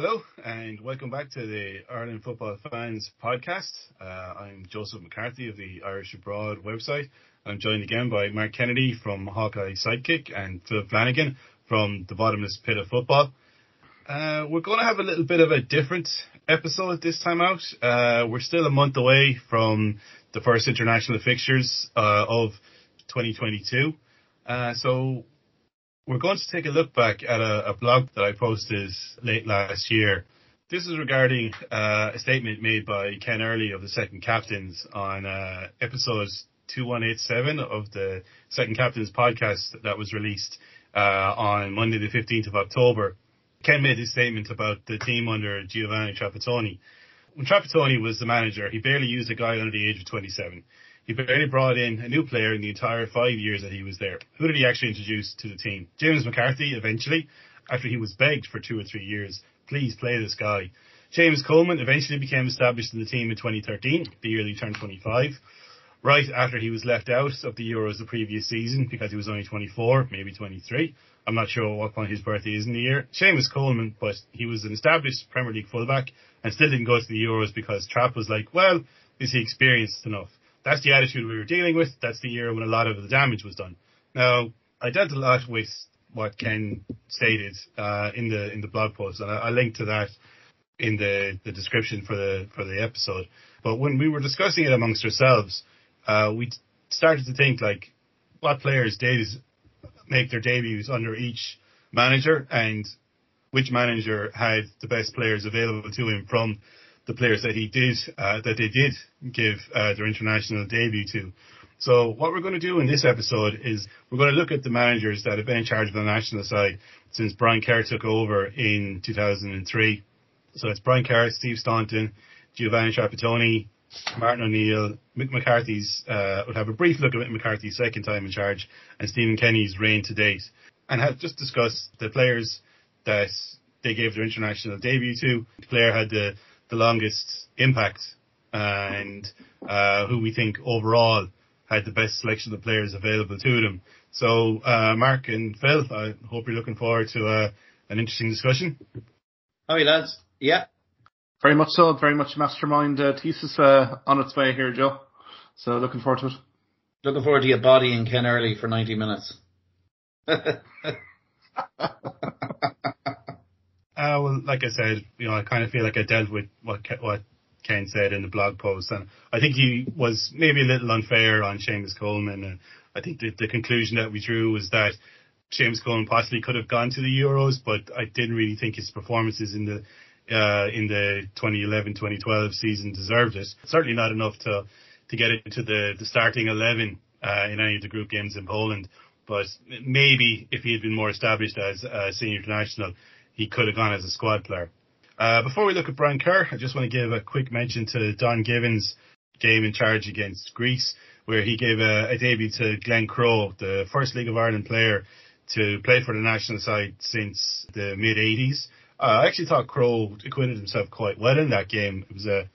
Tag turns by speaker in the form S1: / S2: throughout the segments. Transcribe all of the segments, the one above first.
S1: Hello and welcome back to the Ireland Football Fans podcast. Uh, I'm Joseph McCarthy of the Irish Abroad website. I'm joined again by Mark Kennedy from Hawkeye Sidekick and Philip Flanagan from the Bottomless Pit of Football. Uh, we're going to have a little bit of a different episode this time out. Uh, we're still a month away from the first international fixtures uh, of 2022. Uh, so we're going to take a look back at a, a blog that I posted late last year. This is regarding uh, a statement made by Ken Early of the Second Captains on uh, episode 2187 of the Second Captains podcast that was released uh, on Monday the 15th of October. Ken made his statement about the team under Giovanni Trapattoni. When Trapattoni was the manager, he barely used a guy under the age of 27. He barely brought in a new player in the entire five years that he was there. Who did he actually introduce to the team? James McCarthy, eventually, after he was begged for two or three years, please play this guy. James Coleman eventually became established in the team in 2013, the year he turned 25, right after he was left out of the Euros the previous season because he was only 24, maybe 23. I'm not sure what point his birthday is in the year. Seamus Coleman, but he was an established Premier League fullback and still didn't go to the Euros because Trapp was like, well, is he experienced enough? That's the attitude we were dealing with. That's the year when a lot of the damage was done. Now, I dealt a lot with what Ken stated uh, in the in the blog post, and I, I linked to that in the, the description for the for the episode. But when we were discussing it amongst ourselves, uh, we started to think like what players did make their debuts under each manager and which manager had the best players available to him from the players that he did uh, that they did give uh, their international debut to. So what we're going to do in this episode is we're going to look at the managers that have been in charge of the national side since Brian Kerr took over in 2003. So it's Brian Kerr, Steve Staunton, Giovanni Trapattoni, Martin O'Neill, Mick McCarthy's, uh, we'll have a brief look at Mick McCarthy's second time in charge and Stephen Kenny's reign to date and have just discussed the players that they gave their international debut to. The player had the the longest impact and uh, who we think overall had the best selection of players available to them. So, uh, Mark and Phil, I hope you're looking forward to uh, an interesting discussion.
S2: Hi, lads. Yeah.
S3: Very much so. Very much mastermind uh, thesis uh, on its way here, Joe. So, looking forward to it.
S2: Looking forward to your body in Ken Early for 90 minutes.
S1: Uh, well, like I said, you know, I kind of feel like I dealt with what what Ken said in the blog post, and I think he was maybe a little unfair on Seamus Coleman. And I think the, the conclusion that we drew was that Seamus Coleman possibly could have gone to the Euros, but I didn't really think his performances in the uh, in the 2011-2012 season deserved it. Certainly not enough to to get into the the starting 11 uh, in any of the group games in Poland. But maybe if he had been more established as a senior international, he could have gone as a squad player. Uh, before we look at Brian Kerr, I just want to give a quick mention to Don Givens' game in charge against Greece, where he gave a, a debut to Glenn Crowe, the first League of Ireland player to play for the national side since the mid 80s. Uh, I actually thought Crowe acquitted himself quite well in that game. It was a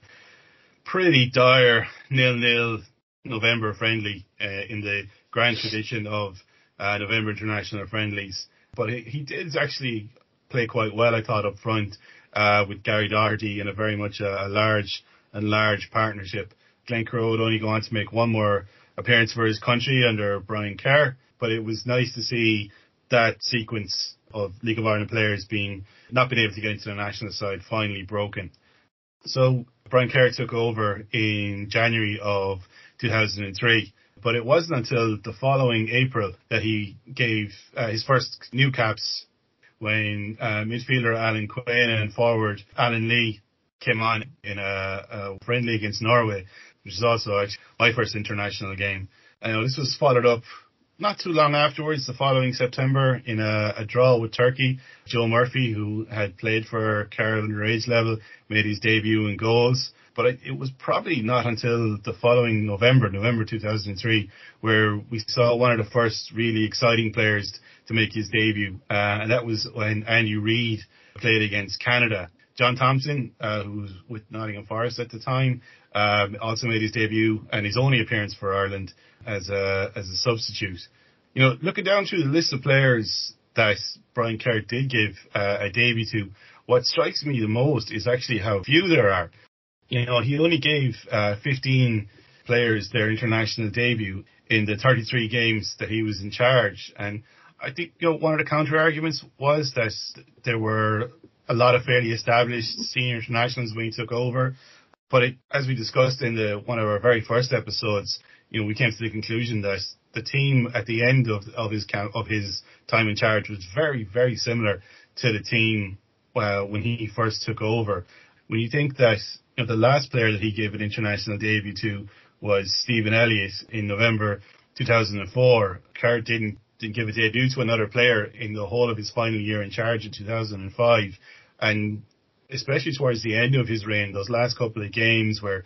S1: pretty dire nil-nil November friendly uh, in the grand tradition of uh, November international friendlies. But he, he did actually play quite well, I thought, up front uh, with Gary Doherty in a very much a, a large and large partnership. Glenn Crowe would only go on to make one more appearance for his country under Brian Kerr, but it was nice to see that sequence of League of Ireland players being not being able to get into the national side finally broken. So Brian Kerr took over in January of 2003, but it wasn't until the following April that he gave uh, his first new caps when uh, midfielder Alan Quinn and forward Alan Lee came on in a, a friendly against Norway, which is also my first international game. Know this was followed up not too long afterwards, the following September, in a, a draw with Turkey. Joe Murphy, who had played for Carroll underage level, made his debut in goals. But it was probably not until the following November, November 2003, where we saw one of the first really exciting players to make his debut, uh, and that was when Andy Reid played against Canada. John Thompson, uh, who was with Nottingham Forest at the time, um, also made his debut and his only appearance for Ireland as a as a substitute. You know, looking down through the list of players that Brian Kerr did give uh, a debut to, what strikes me the most is actually how few there are. You know, he only gave uh, 15 players their international debut in the 33 games that he was in charge. And I think, you know, one of the counter arguments was that there were a lot of fairly established senior internationals when he took over. But it, as we discussed in the, one of our very first episodes, you know, we came to the conclusion that the team at the end of, of his of his time in charge was very, very similar to the team uh, when he first took over. When you think that you know, the last player that he gave an international debut to was Stephen Elliott in November 2004. Kerr didn't didn't give a debut to another player in the whole of his final year in charge in 2005, and especially towards the end of his reign, those last couple of games where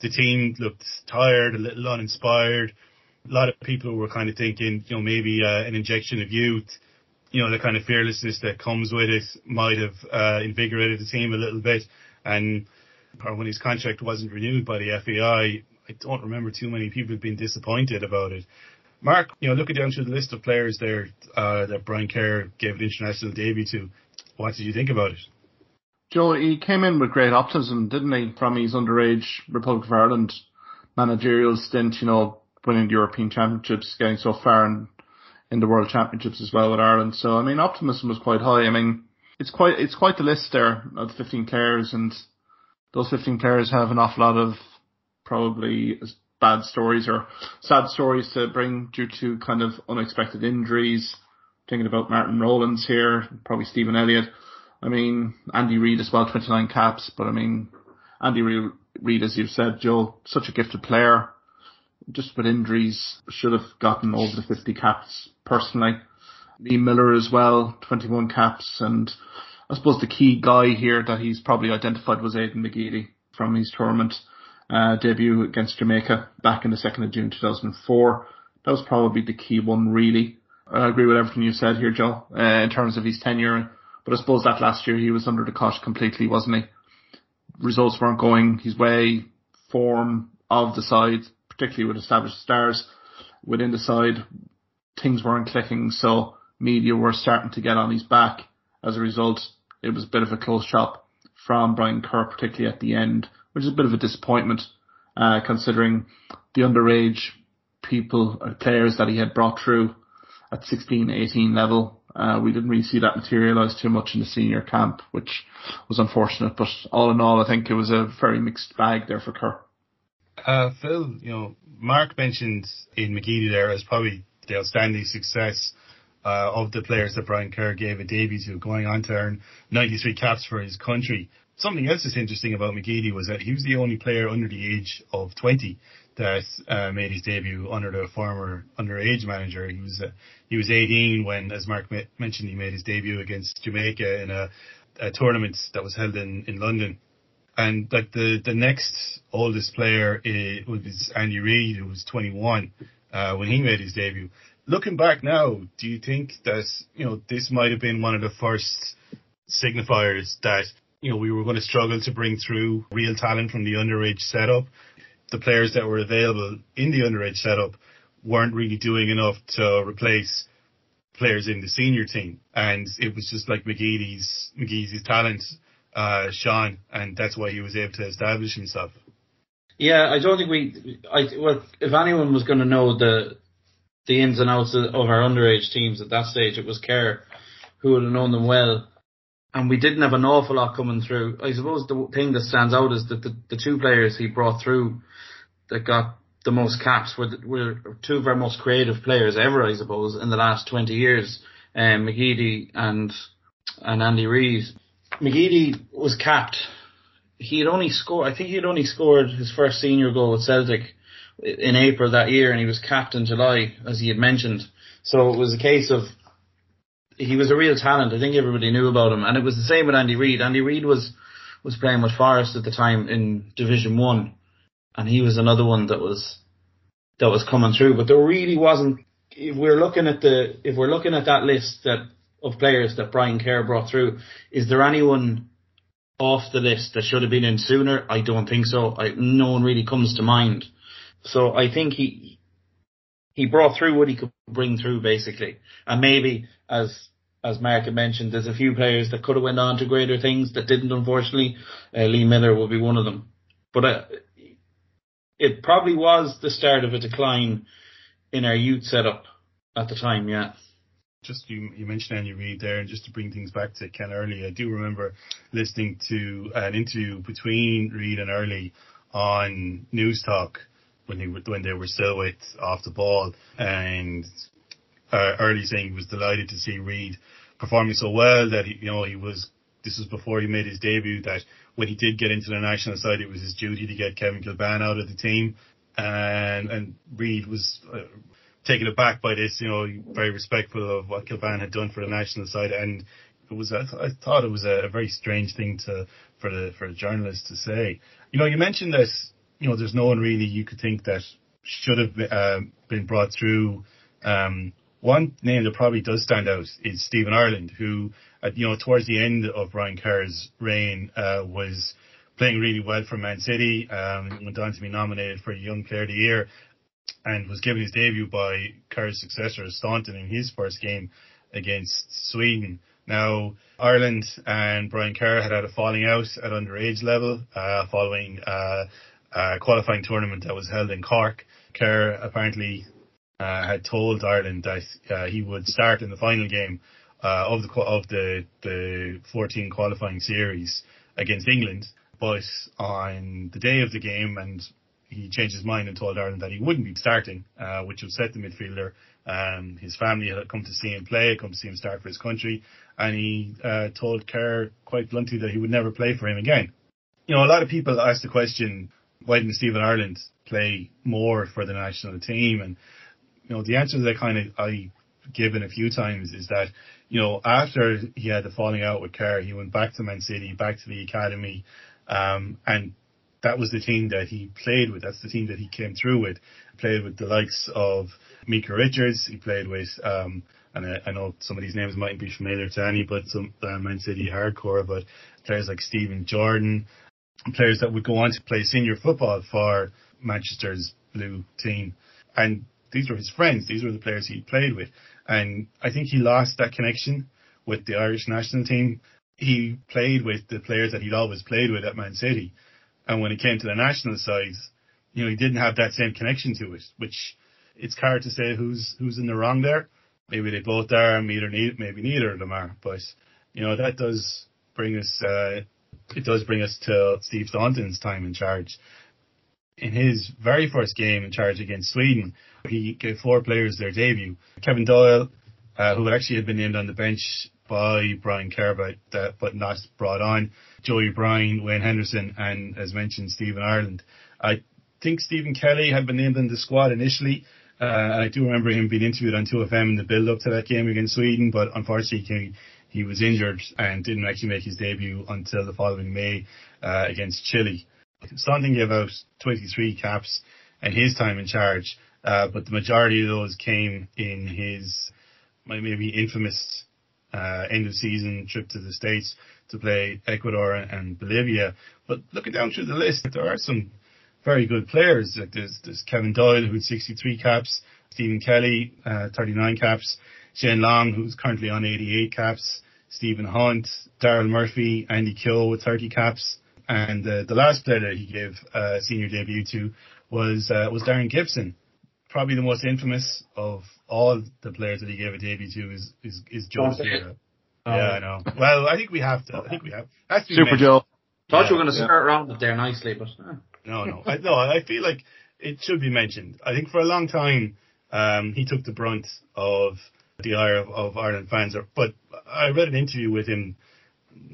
S1: the team looked tired, a little uninspired. A lot of people were kind of thinking, you know, maybe uh, an injection of youth, you know, the kind of fearlessness that comes with it might have uh, invigorated the team a little bit. And when his contract wasn't renewed by the FAI, I don't remember too many people being disappointed about it. Mark, you know, looking down through the list of players there uh, that Brian Kerr gave an international debut to, what did you think about it?
S3: Joe, he came in with great optimism, didn't he, from his underage Republic of Ireland managerial stint, you know, winning the European Championships, getting so far in, in the World Championships as well with Ireland. So, I mean, optimism was quite high. I mean, it's quite, it's quite the list there of 15 players and those 15 players have an awful lot of probably bad stories or sad stories to bring due to kind of unexpected injuries. Thinking about Martin Rowlands here, probably Stephen Elliott. I mean, Andy Reid as well, 29 caps, but I mean, Andy Reid, as you've said, Joe, such a gifted player. Just with injuries, should have gotten over the 50 caps personally. Liam Miller as well, 21 caps, and I suppose the key guy here that he's probably identified was Aidan McGeady from his tournament uh, debut against Jamaica back in the 2nd of June 2004. That was probably the key one really. I agree with everything you said here, Joe, uh, in terms of his tenure. But I suppose that last year he was under the cosh completely, wasn't he? Results weren't going his way. Form of the side, particularly with established stars within the side, things weren't clicking. So media were starting to get on his back. As a result, it was a bit of a close shop from Brian Kerr, particularly at the end which is a bit of a disappointment, uh, considering the underage people, or players that he had brought through at 16, 18 level. Uh, we didn't really see that materialise too much in the senior camp, which was unfortunate. But all in all, I think it was a very mixed bag there for Kerr.
S1: Uh, Phil, you know, Mark mentioned in McGeady there as probably the outstanding success uh, of the players that Brian Kerr gave a debut to, going on to earn 93 caps for his country something else that's interesting about McGeady was that he was the only player under the age of 20 that uh, made his debut under the former underage manager. He was uh, he was 18 when, as Mark ma- mentioned, he made his debut against Jamaica in a, a tournament that was held in, in London. And like the the next oldest player is, was Andy Reid, who was 21 uh, when he made his debut. Looking back now, do you think that you know this might have been one of the first signifiers that you know, we were going to struggle to bring through real talent from the underage setup. The players that were available in the underage setup weren't really doing enough to replace players in the senior team. And it was just like McGeady's, McGeady's talent, uh, and that's why he was able to establish himself.
S2: Yeah, I don't think we, I, well, if anyone was going to know the, the ins and outs of our underage teams at that stage, it was Kerr, who would have known them well and we didn't have an awful lot coming through. I suppose the thing that stands out is that the, the two players he brought through that got the most caps were, were two of our most creative players ever, I suppose, in the last 20 years, um, McGeady and, and Andy Reid. McGeady was capped. He had only scored, I think he had only scored his first senior goal with Celtic in April that year and he was capped in July, as he had mentioned. So it was a case of he was a real talent. I think everybody knew about him, and it was the same with Andy Reid. Andy Reid was was playing with Forest at the time in Division One, and he was another one that was that was coming through. But there really wasn't. If we're looking at the if we're looking at that list that of players that Brian Kerr brought through, is there anyone off the list that should have been in sooner? I don't think so. I, no one really comes to mind. So I think he he brought through what he could bring through basically, and maybe as as Mark had mentioned, there's a few players that could have went on to greater things that didn't, unfortunately. Uh, Liam Miller will be one of them. But uh, it probably was the start of a decline in our youth setup at the time, yeah.
S1: Just you, you mentioned Andy Reid there, and just to bring things back to Ken Early, I do remember listening to an interview between Reid and Early on Newstalk when they were when they were still with off the ball, and uh, Early saying he was delighted to see Reid performing so well that he, you know he was. This was before he made his debut. That when he did get into the national side, it was his duty to get Kevin Kilbane out of the team, and and Reid was. Uh, taken aback by this, you know, very respectful of what Kilbane had done for the national side, and it was I, th- I thought it was a, a, very strange thing to for the for a journalist to say. You know, you mentioned that you know there's no one really you could think that should have been, uh, been brought through um, one name that probably does stand out is Stephen Ireland, who, uh, you know, towards the end of Brian Kerr's reign, uh, was playing really well for Man City, um, went on to be nominated for Young Player of the Year, and was given his debut by Kerr's successor, Staunton, in his first game against Sweden. Now, Ireland and Brian Kerr had had a falling out at underage level, uh, following, uh, qualifying tournament that was held in Cork. Kerr apparently uh, had told Ireland that uh, he would start in the final game uh, of the of the the 14 qualifying series against England, but on the day of the game, and he changed his mind and told Ireland that he wouldn't be starting, uh, which upset the midfielder. Um, his family had come to see him play, come to see him start for his country, and he uh, told Kerr quite bluntly that he would never play for him again. You know, a lot of people ask the question, why didn't Stephen Ireland play more for the national team? And you know, the answer that kind of I given a few times is that, you know, after he had the falling out with Kerr, he went back to Man City, back to the academy, um, and that was the team that he played with. That's the team that he came through with. Played with the likes of Micah Richards. He played with, um, and I, I, know some of these names mightn't be familiar to any, but some uh, Man City hardcore, but players like Stephen Jordan, players that would go on to play senior football for Manchester's blue team. And these were his friends. These were the players he played with. And I think he lost that connection with the Irish national team. He played with the players that he'd always played with at Man City. And when it came to the national side, you know, he didn't have that same connection to it, which it's hard to say who's, who's in the wrong there. Maybe they both are, maybe neither of them are. But, you know, that does bring us, uh, it does bring us to Steve Staunton's time in charge in his very first game in charge against Sweden, he gave four players their debut. Kevin Doyle, uh, who actually had been named on the bench by Brian Kerr, but, uh, but not brought on. Joey O'Brien, Wayne Henderson, and as mentioned, Stephen Ireland. I think Stephen Kelly had been named in the squad initially. Uh, I do remember him being interviewed on 2FM in the build up to that game against Sweden, but unfortunately he, he was injured and didn't actually make his debut until the following May uh, against Chile. Staunton gave out 23 caps in his time in charge, uh, but the majority of those came in his maybe infamous uh, end of season trip to the States to play Ecuador and Bolivia. But looking down through the list, there are some very good players. Like there's, there's Kevin Doyle, who had 63 caps, Stephen Kelly, uh, 39 caps, Shane Long, who's currently on 88 caps, Stephen Hunt, Daryl Murphy, Andy Keogh with 30 caps, and uh, the last player that he gave uh, senior debut to was uh, was Darren Gibson. Probably the most infamous of all the players that he gave a debut to is is, is Joe Lapira. Oh. Yeah, I know. Well, I think we have to. I think we have.
S3: Super mentioned. Joe.
S2: Thought yeah, you were going to yeah. start around it there nicely, but
S1: no, no, I, no. I feel like it should be mentioned. I think for a long time um, he took the brunt of the ire of, of Ireland fans. But I read an interview with him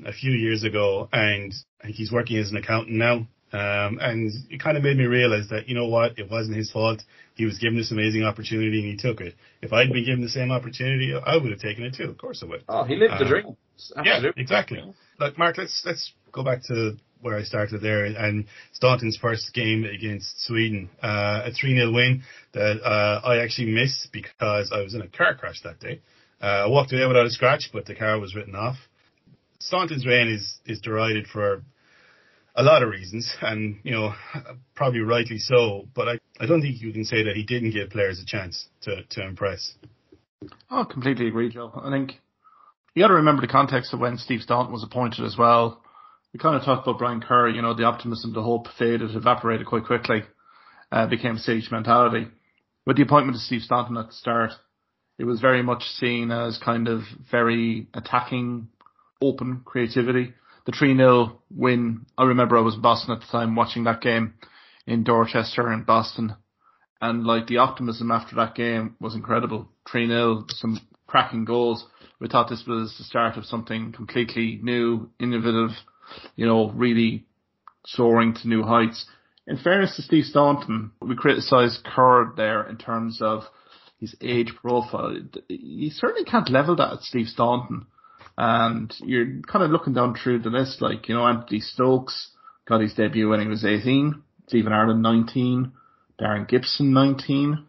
S1: a few years ago, and he's working as an accountant now. Um, and it kind of made me realize that, you know what, it wasn't his fault. He was given this amazing opportunity and he took it. If I'd been given the same opportunity, I would have taken it too. Of course I would.
S2: Oh, he lived the uh, dream.
S1: Absolutely. Yeah, exactly. Look, Mark, let's, let's go back to where I started there and Staunton's first game against Sweden, uh, a 3-0 win that, uh, I actually missed because I was in a car crash that day. Uh, I walked away without a scratch, but the car was written off. Staunton's reign is is derided for a lot of reasons, and you know probably rightly so. But I I don't think you can say that he didn't give players a chance to to impress.
S3: Oh, completely agree, Joe. I think you got to remember the context of when Steve Staunton was appointed as well. We kind of talked about Brian Kerr, you know, the optimism, the hope faded, evaporated quite quickly, uh, became siege mentality. With the appointment of Steve Staunton at the start, it was very much seen as kind of very attacking, open creativity. The 3-0 win, I remember I was in Boston at the time watching that game in Dorchester and Boston. And like the optimism after that game was incredible. 3-0, some cracking goals. We thought this was the start of something completely new, innovative, you know, really soaring to new heights. In fairness to Steve Staunton, we criticised Kerr there in terms of his age profile. You certainly can't level that at Steve Staunton. And you're kind of looking down through the list, like, you know, Anthony Stokes got his debut when he was 18, Stephen Ireland 19, Darren Gibson 19,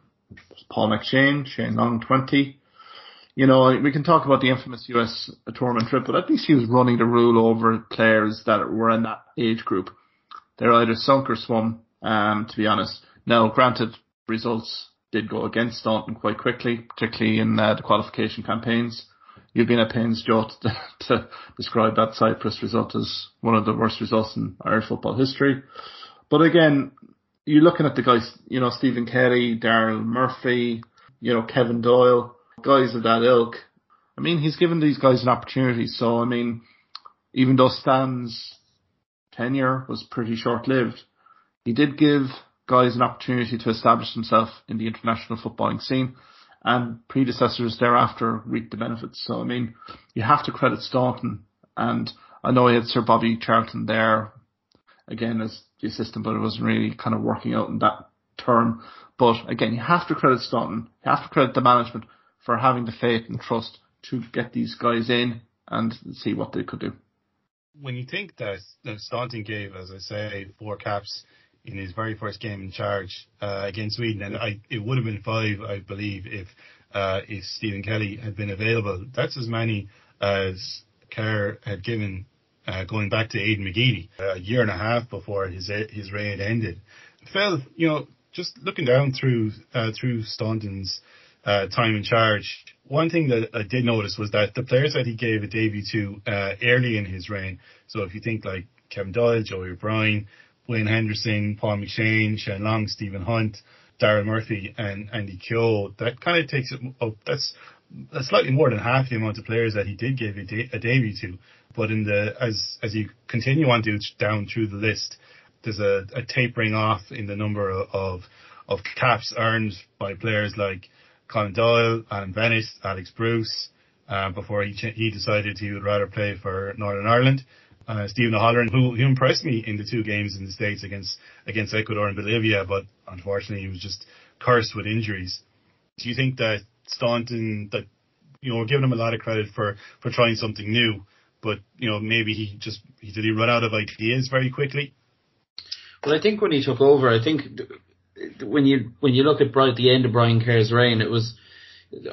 S3: Paul McShane, Shane Long 20. You know, we can talk about the infamous US tournament trip, but at least he was running the rule over players that were in that age group. They're either sunk or swum, um, to be honest. Now, granted, results did go against Staunton quite quickly, particularly in uh, the qualification campaigns. You've been at pains, Joe, to, to, describe that Cyprus result as one of the worst results in Irish football history. But again, you're looking at the guys, you know, Stephen Kelly, Daryl Murphy, you know, Kevin Doyle, guys of that ilk. I mean, he's given these guys an opportunity. So, I mean, even though Stan's tenure was pretty short lived, he did give guys an opportunity to establish himself in the international footballing scene and predecessors thereafter reaped the benefits. So, I mean, you have to credit Staunton and I know he had Sir Bobby Charlton there again as the assistant, but it wasn't really kind of working out in that term. But again, you have to credit Staunton, you have to credit the management for having the faith and trust to get these guys in and see what they could do.
S1: When you think that, that Staunton gave, as I say, four caps in his very first game in charge uh, against Sweden, and I, it would have been five, I believe, if uh, if Stephen Kelly had been available. That's as many as Kerr had given uh, going back to Aidan McGeady a year and a half before his his reign ended. Phil, you know, just looking down through uh, through Staunton's uh, time in charge, one thing that I did notice was that the players that he gave a debut to uh, early in his reign. So if you think like Kevin Doyle, Joey O'Brien, Wayne Henderson, Paul McShane, Shane Long, Stephen Hunt, Darren Murphy, and Andy Keogh, that kind of takes it up. That's that's slightly more than half the amount of players that he did give a, de- a debut to. But in the as as you continue on to, down through the list, there's a, a tapering off in the number of, of of caps earned by players like Colin Doyle, Alan Bennett, Alex Bruce, uh, before he ch- he decided he would rather play for Northern Ireland. Uh, Stephen O'Halloran, who, who impressed me in the two games in the States against against Ecuador and Bolivia, but unfortunately he was just cursed with injuries. Do you think that Staunton, that you know, we're giving him a lot of credit for for trying something new, but you know maybe he just he did he run out of ideas very quickly.
S2: Well, I think when he took over, I think when you when you look at the end of Brian Kerr's reign, it was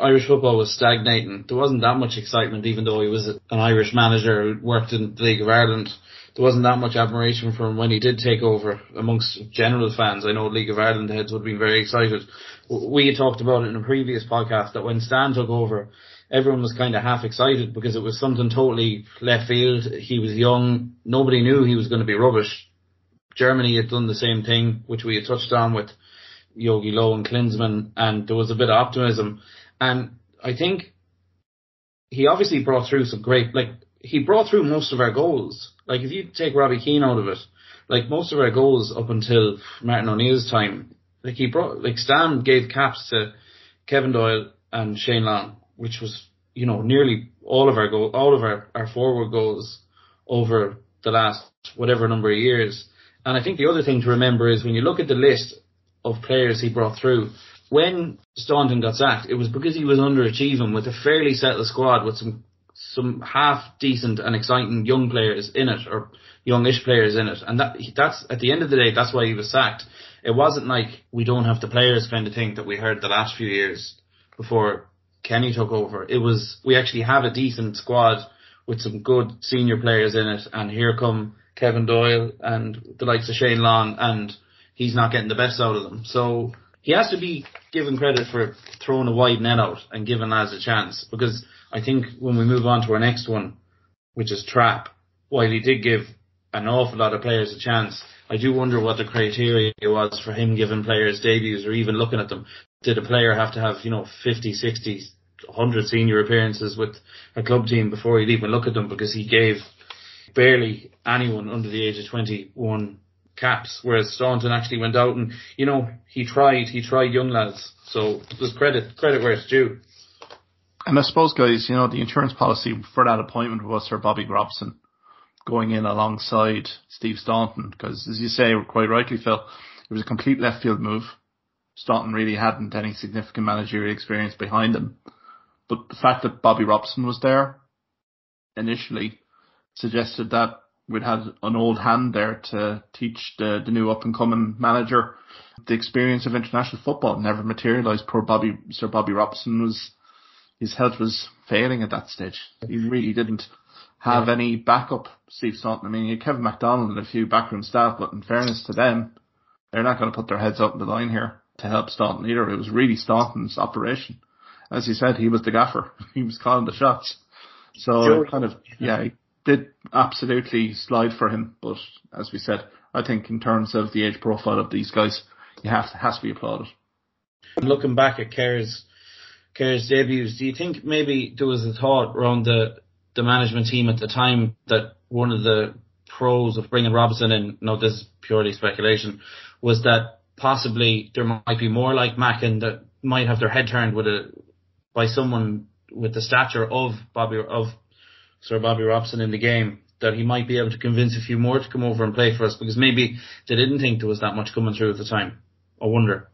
S2: Irish football was stagnating. There wasn't that much excitement, even though he was an Irish manager who worked in the League of Ireland. There wasn't that much admiration for him when he did take over amongst general fans. I know League of Ireland heads would have been very excited. We had talked about it in a previous podcast that when Stan took over, everyone was kind of half excited because it was something totally left field. He was young. Nobody knew he was going to be rubbish. Germany had done the same thing, which we had touched on with Jogi Löw and Klinsmann, and there was a bit of optimism. And I think he obviously brought through some great, like, he brought through most of our goals. Like, if you take Robbie Keane out of it, like, most of our goals up until Martin O'Neill's time, like, he brought, like, Stan gave caps to Kevin Doyle and Shane Long, which was, you know, nearly all of our goal, all of our, our forward goals over the last whatever number of years. And I think the other thing to remember is when you look at the list of players he brought through, when Staunton got sacked, it was because he was underachieving with a fairly settled squad with some some half decent and exciting young players in it or youngish players in it. And that that's at the end of the day, that's why he was sacked. It wasn't like we don't have the players kind of thing that we heard the last few years before Kenny took over. It was we actually have a decent squad with some good senior players in it, and here come Kevin Doyle and the likes of Shane Long, and he's not getting the best out of them. So he has to be given credit for throwing a wide net out and giving lads a chance because I think when we move on to our next one, which is trap, while he did give an awful lot of players a chance, I do wonder what the criteria was for him giving players debuts or even looking at them. Did a player have to have, you know, 50, 60, 100 senior appearances with a club team before he'd even look at them because he gave barely anyone under the age of 21 caps, whereas Staunton actually went out and, you know, he tried, he tried young lads. So there's credit, credit where it's due.
S3: And I suppose, guys, you know, the insurance policy for that appointment was Sir Bobby Robson going in alongside Steve Staunton, because as you say, quite rightly, Phil, it was a complete left field move. Staunton really hadn't any significant managerial experience behind him. But the fact that Bobby Robson was there initially suggested that we'd had an old hand there to teach the, the new up and coming manager the experience of international football never materialised. Poor Bobby, Sir Bobby Robson was, his health was failing at that stage. He really didn't have yeah. any backup, Steve Staunton. I mean, you Kevin McDonald and a few backroom staff, but in fairness to them, they're not going to put their heads up in the line here to help Staunton either. It was really Staunton's operation. As he said, he was the gaffer. he was calling the shots. So kind of, yeah, did absolutely slide for him, but as we said, I think in terms of the age profile of these guys, he has to, has to be applauded.
S2: Looking back at Kerr's Kerr's debuts, do you think maybe there was a thought around the the management team at the time that one of the pros of bringing Robinson in, no, this is purely speculation, was that possibly there might be more like Macken that might have their head turned with a by someone with the stature of Bobby of Sir Bobby Robson in the game that he might be able to convince a few more to come over and play for us because maybe they didn't think there was that much coming through at the time. I wonder.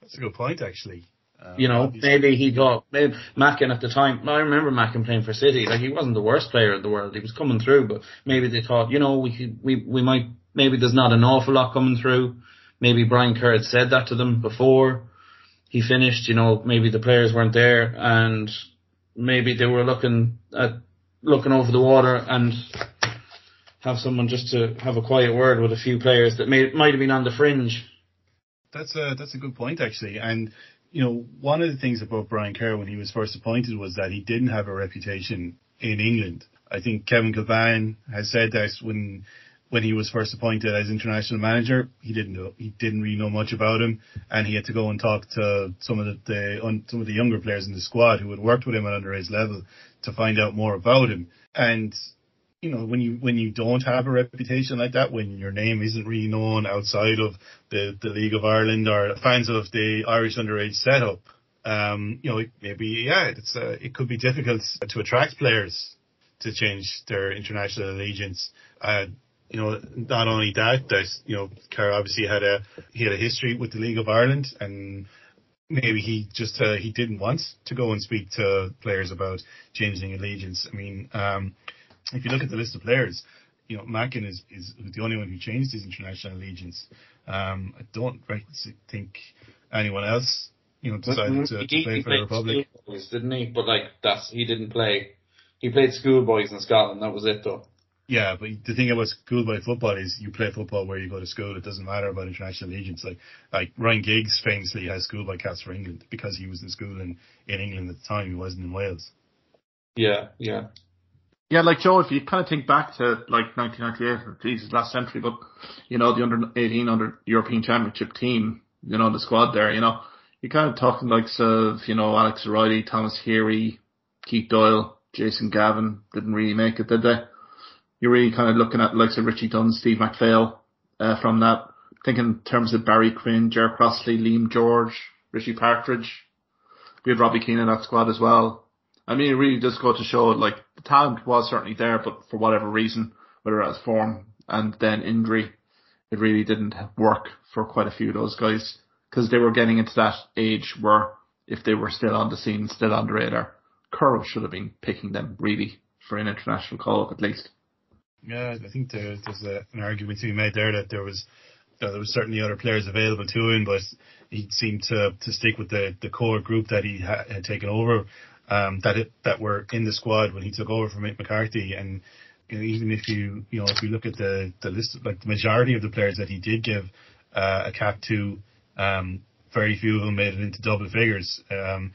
S1: That's a good point, actually.
S2: Um, you know, obviously. maybe he got maybe Macken at the time. I remember Macken playing for City. Like he wasn't the worst player in the world. He was coming through, but maybe they thought, you know, we could, we we might maybe there's not an awful lot coming through. Maybe Brian Kerr had said that to them before he finished. You know, maybe the players weren't there, and maybe they were looking at looking over the water and have someone just to have a quiet word with a few players that may, might have been on the fringe.
S1: That's a that's a good point actually, and you know one of the things about Brian Kerr when he was first appointed was that he didn't have a reputation in England. I think Kevin Kilbane has said that when when he was first appointed as international manager, he didn't know he didn't really know much about him, and he had to go and talk to some of the, the some of the younger players in the squad who had worked with him at under his level to find out more about him. And you know, when you when you don't have a reputation like that, when your name isn't really known outside of the the League of Ireland or fans of the Irish underage setup, um, you know, maybe yeah, it's uh, it could be difficult to attract players to change their international allegiance. Uh, you know, not only that, that you know, Kerr obviously had a he had a history with the League of Ireland, and maybe he just uh, he didn't want to go and speak to players about changing allegiance. I mean, um, if you look at the list of players, you know, Macken is is the only one who changed his international allegiance. Um, I don't think anyone else, you know, decided to, to play for the Republic.
S2: Didn't he? But like that's he didn't play. He played schoolboys in Scotland. That was it, though.
S1: Yeah, but the thing about schoolboy football is you play football where you go to school. It doesn't matter about international allegiance. Like like Ryan Giggs famously has schoolboy caps for England because he was in school in, in England at the time. He wasn't in Wales.
S2: Yeah, yeah.
S3: Yeah, like Joe, if you kind of think back to like 1998, Jesus, last century, but you know the under 18 under European Championship team, you know the squad there, you know, you're kind of talking like of you know Alex O'Reilly, Thomas Heary, Keith Doyle, Jason Gavin didn't really make it, did they? You're really kind of looking at likes of Richie Dunne, Steve McPhail uh, from that. Thinking in terms of Barry Quinn, Ger Crossley, Liam George, Richie Partridge. We had Robbie Keane in that squad as well. I mean, it really does go to show like the talent was certainly there, but for whatever reason, whether it was form and then injury, it really didn't work for quite a few of those guys because they were getting into that age where if they were still on the scene, still on the radar, Kerr should have been picking them really for an international call up at least.
S1: Yeah, I think there, there's a, an argument to be made there that there was there was certainly other players available to him, but he seemed to to stick with the the core group that he ha- had taken over, um, that it, that were in the squad when he took over from Mick McCarthy, and you know, even if you you know if you look at the the list, like the majority of the players that he did give uh, a cap to, um, very few of them made it into double figures. Um,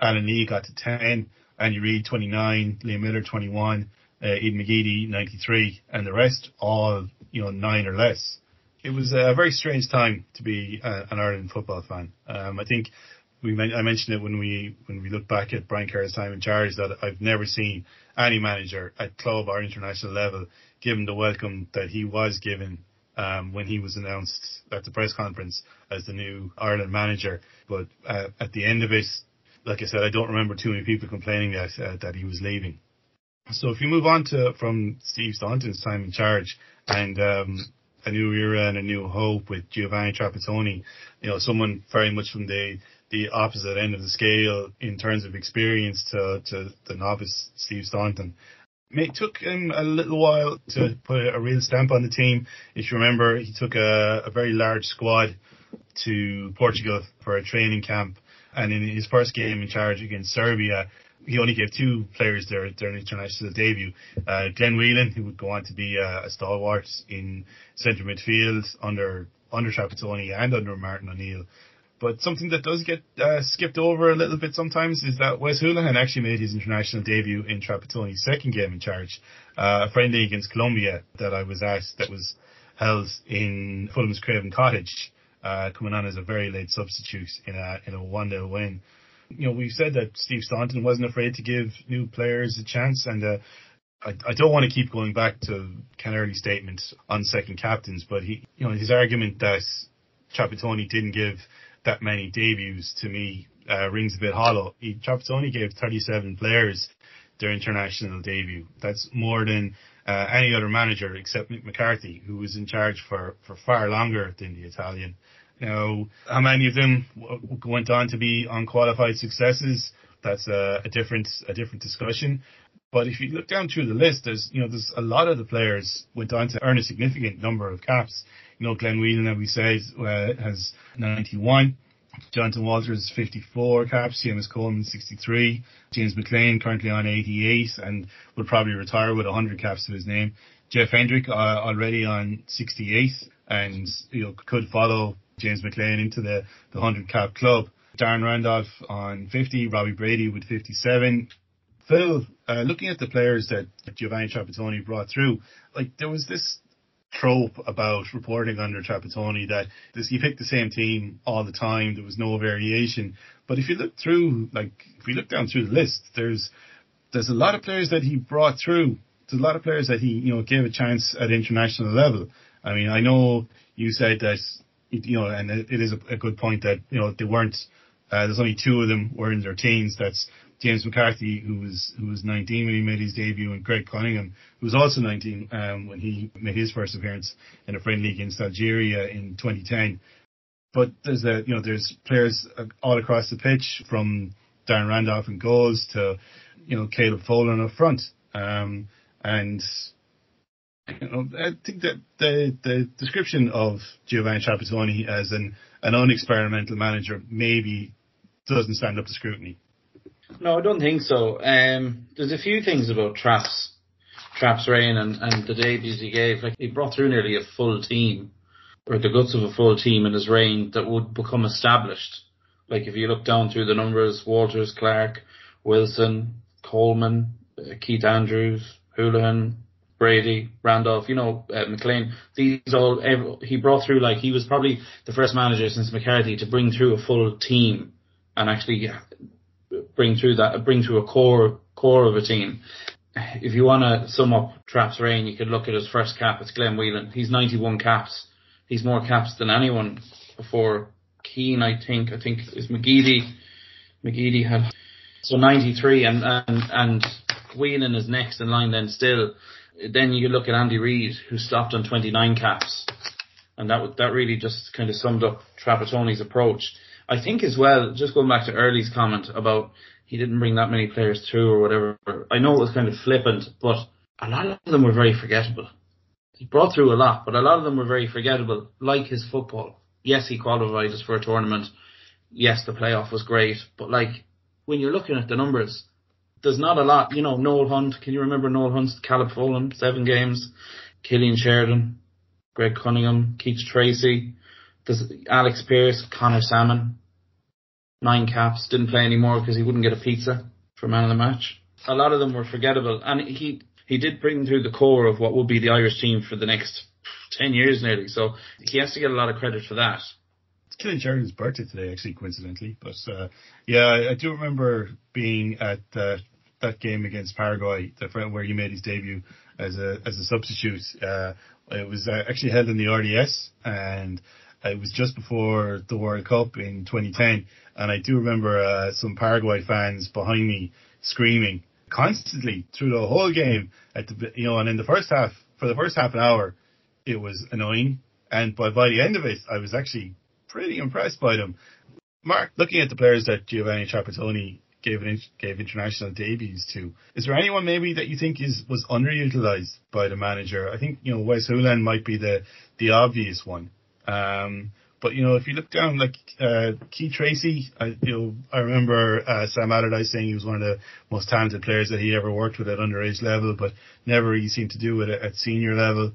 S1: Alan Lee got to ten. Andy Reid 29, Liam Miller 21, uh, Aidan McGeady 93, and the rest all you know nine or less. It was a very strange time to be uh, an Ireland football fan. Um, I think we I mentioned it when we when we look back at Brian Kerr's time in charge that I've never seen any manager at club or international level given the welcome that he was given um, when he was announced at the press conference as the new Ireland manager. But uh, at the end of it, like I said, I don't remember too many people complaining that uh, that he was leaving. So if you move on to from Steve Staunton's time in charge and um, a new era and a new hope with Giovanni Trapattoni, you know, someone very much from the the opposite end of the scale in terms of experience to, to the novice Steve Staunton. It took him a little while to put a real stamp on the team. If you remember, he took a, a very large squad to Portugal for a training camp. And in his first game in charge against Serbia, he only gave two players their, their international debut. Uh, Glenn Whelan, who would go on to be a, a stalwart in centre midfield under under Trapattoni and under Martin O'Neill. But something that does get uh, skipped over a little bit sometimes is that Wes Hoolahan actually made his international debut in Trapattoni's second game in charge, uh, a friendly against Colombia that I was at that was held in Fulham's Craven Cottage, uh, coming on as a very late substitute in a in a one 0 win. You know, we've said that Steve Staunton wasn't afraid to give new players a chance, and uh, I, I don't want to keep going back to Ken Early's statement on second captains, but he, you know, his argument that Trapattoni didn't give that many debuts to me uh, rings a bit hollow. He, gave 37 players their international debut. That's more than uh, any other manager except Mick McCarthy, who was in charge for, for far longer than the Italian. Now, how many of them went on to be unqualified successes? That's a, a different a different discussion. But if you look down through the list, there's you know there's a lot of the players went on to earn a significant number of caps. You know, Glenn Whelan, that we said, uh, has 91. Jonathan Walters 54 caps, Seamus Coleman 63, James McClean currently on 88 and will probably retire with 100 caps to his name. Jeff Hendrick uh, already on 68 and you know could follow James McClean into the, the 100 cap club. Darren Randolph on 50, Robbie Brady with 57. Phil, uh, looking at the players that Giovanni Trapattoni brought through, like there was this trope about reporting under Trapattoni that this, he picked the same team all the time. There was no variation. But if you look through, like, if we look down through the list, there's, there's a lot of players that he brought through. There's a lot of players that he, you know, gave a chance at international level. I mean, I know you said that, you know, and it is a, good point that, you know, they weren't, uh, there's only two of them were in their teens. That's James McCarthy, who was who was 19 when he made his debut, and Greg Cunningham, who was also 19 um, when he made his first appearance in a friendly against Algeria in 2010. But there's a you know there's players all across the pitch from Darren Randolph and goals to you know Caleb Folan up front, um, and I think that the the description of Giovanni Trapattoni as an an unexperimental manager maybe doesn't stand up to scrutiny.
S2: No, I don't think so. Um, there's a few things about Traps, Traps reign and, and the debuts he gave. Like he brought through nearly a full team, or the guts of a full team in his reign that would become established. Like if you look down through the numbers, Walters, Clark, Wilson, Coleman, uh, Keith Andrews, Hoolahan, Brady, Randolph, you know, uh, McClean. These all every, he brought through like he was probably the first manager since McCarthy to bring through a full team and actually bring through that, bring through a core core of a team. If you want to sum up Trapp's reign, you could look at his first cap. It's Glenn Whelan. He's 91 caps. He's more caps than anyone before Keane. I think. I think is McGeady. McGeady had so 93, and and and Whelan is next in line. Then still, then you look at Andy Reid, who stopped on 29 caps, and that that really just kind of summed up Trapattoni's approach. I think as well, just going back to Early's comment about he didn't bring that many players through or whatever. I know it was kind of flippant, but a lot of them were very forgettable. He brought through a lot, but a lot of them were very forgettable, like his football. Yes, he qualified us for a tournament. Yes, the playoff was great, but like when you're looking at the numbers, there's not a lot. You know, Noel Hunt. Can you remember Noel Hunt's Caleb Folan, seven games? Cillian Sheridan, Greg Cunningham, Keith Treacy, There's Alex Pearce, Conor Sammon, nine caps, didn't play anymore because he wouldn't get a pizza for man of the match. A lot of them were forgettable, and he he did bring through the core of what will be the Irish team for the next ten years nearly. So he has to get a lot of credit for that.
S1: It's Cillian Sheridan's birthday today, actually, coincidentally. But uh, yeah, I, I, do remember being at uh, that game against Paraguay, where he made his debut as a as a substitute. Uh, it was uh, actually held in the RDS, and it was just before the World Cup in 2010. And I do remember uh, some Paraguay fans behind me screaming constantly through the whole game. At the, you know, and in the first half, for the first half an hour, it was annoying. And by, by the end of it, I was actually pretty impressed by them. Mark, looking at the players that Giovanni Trapattoni gave an, gave international debuts to, is there anyone maybe that you think is was underutilized by the manager? I think you know Wes Hoolahan might be the the obvious one. Um, but you know, if you look down, like uh, Keith Treacy, I, you know, I remember uh, Sam Allardyce saying he was one of the most talented players that he ever worked with at underage level, but never really seemed to do it at, at senior level.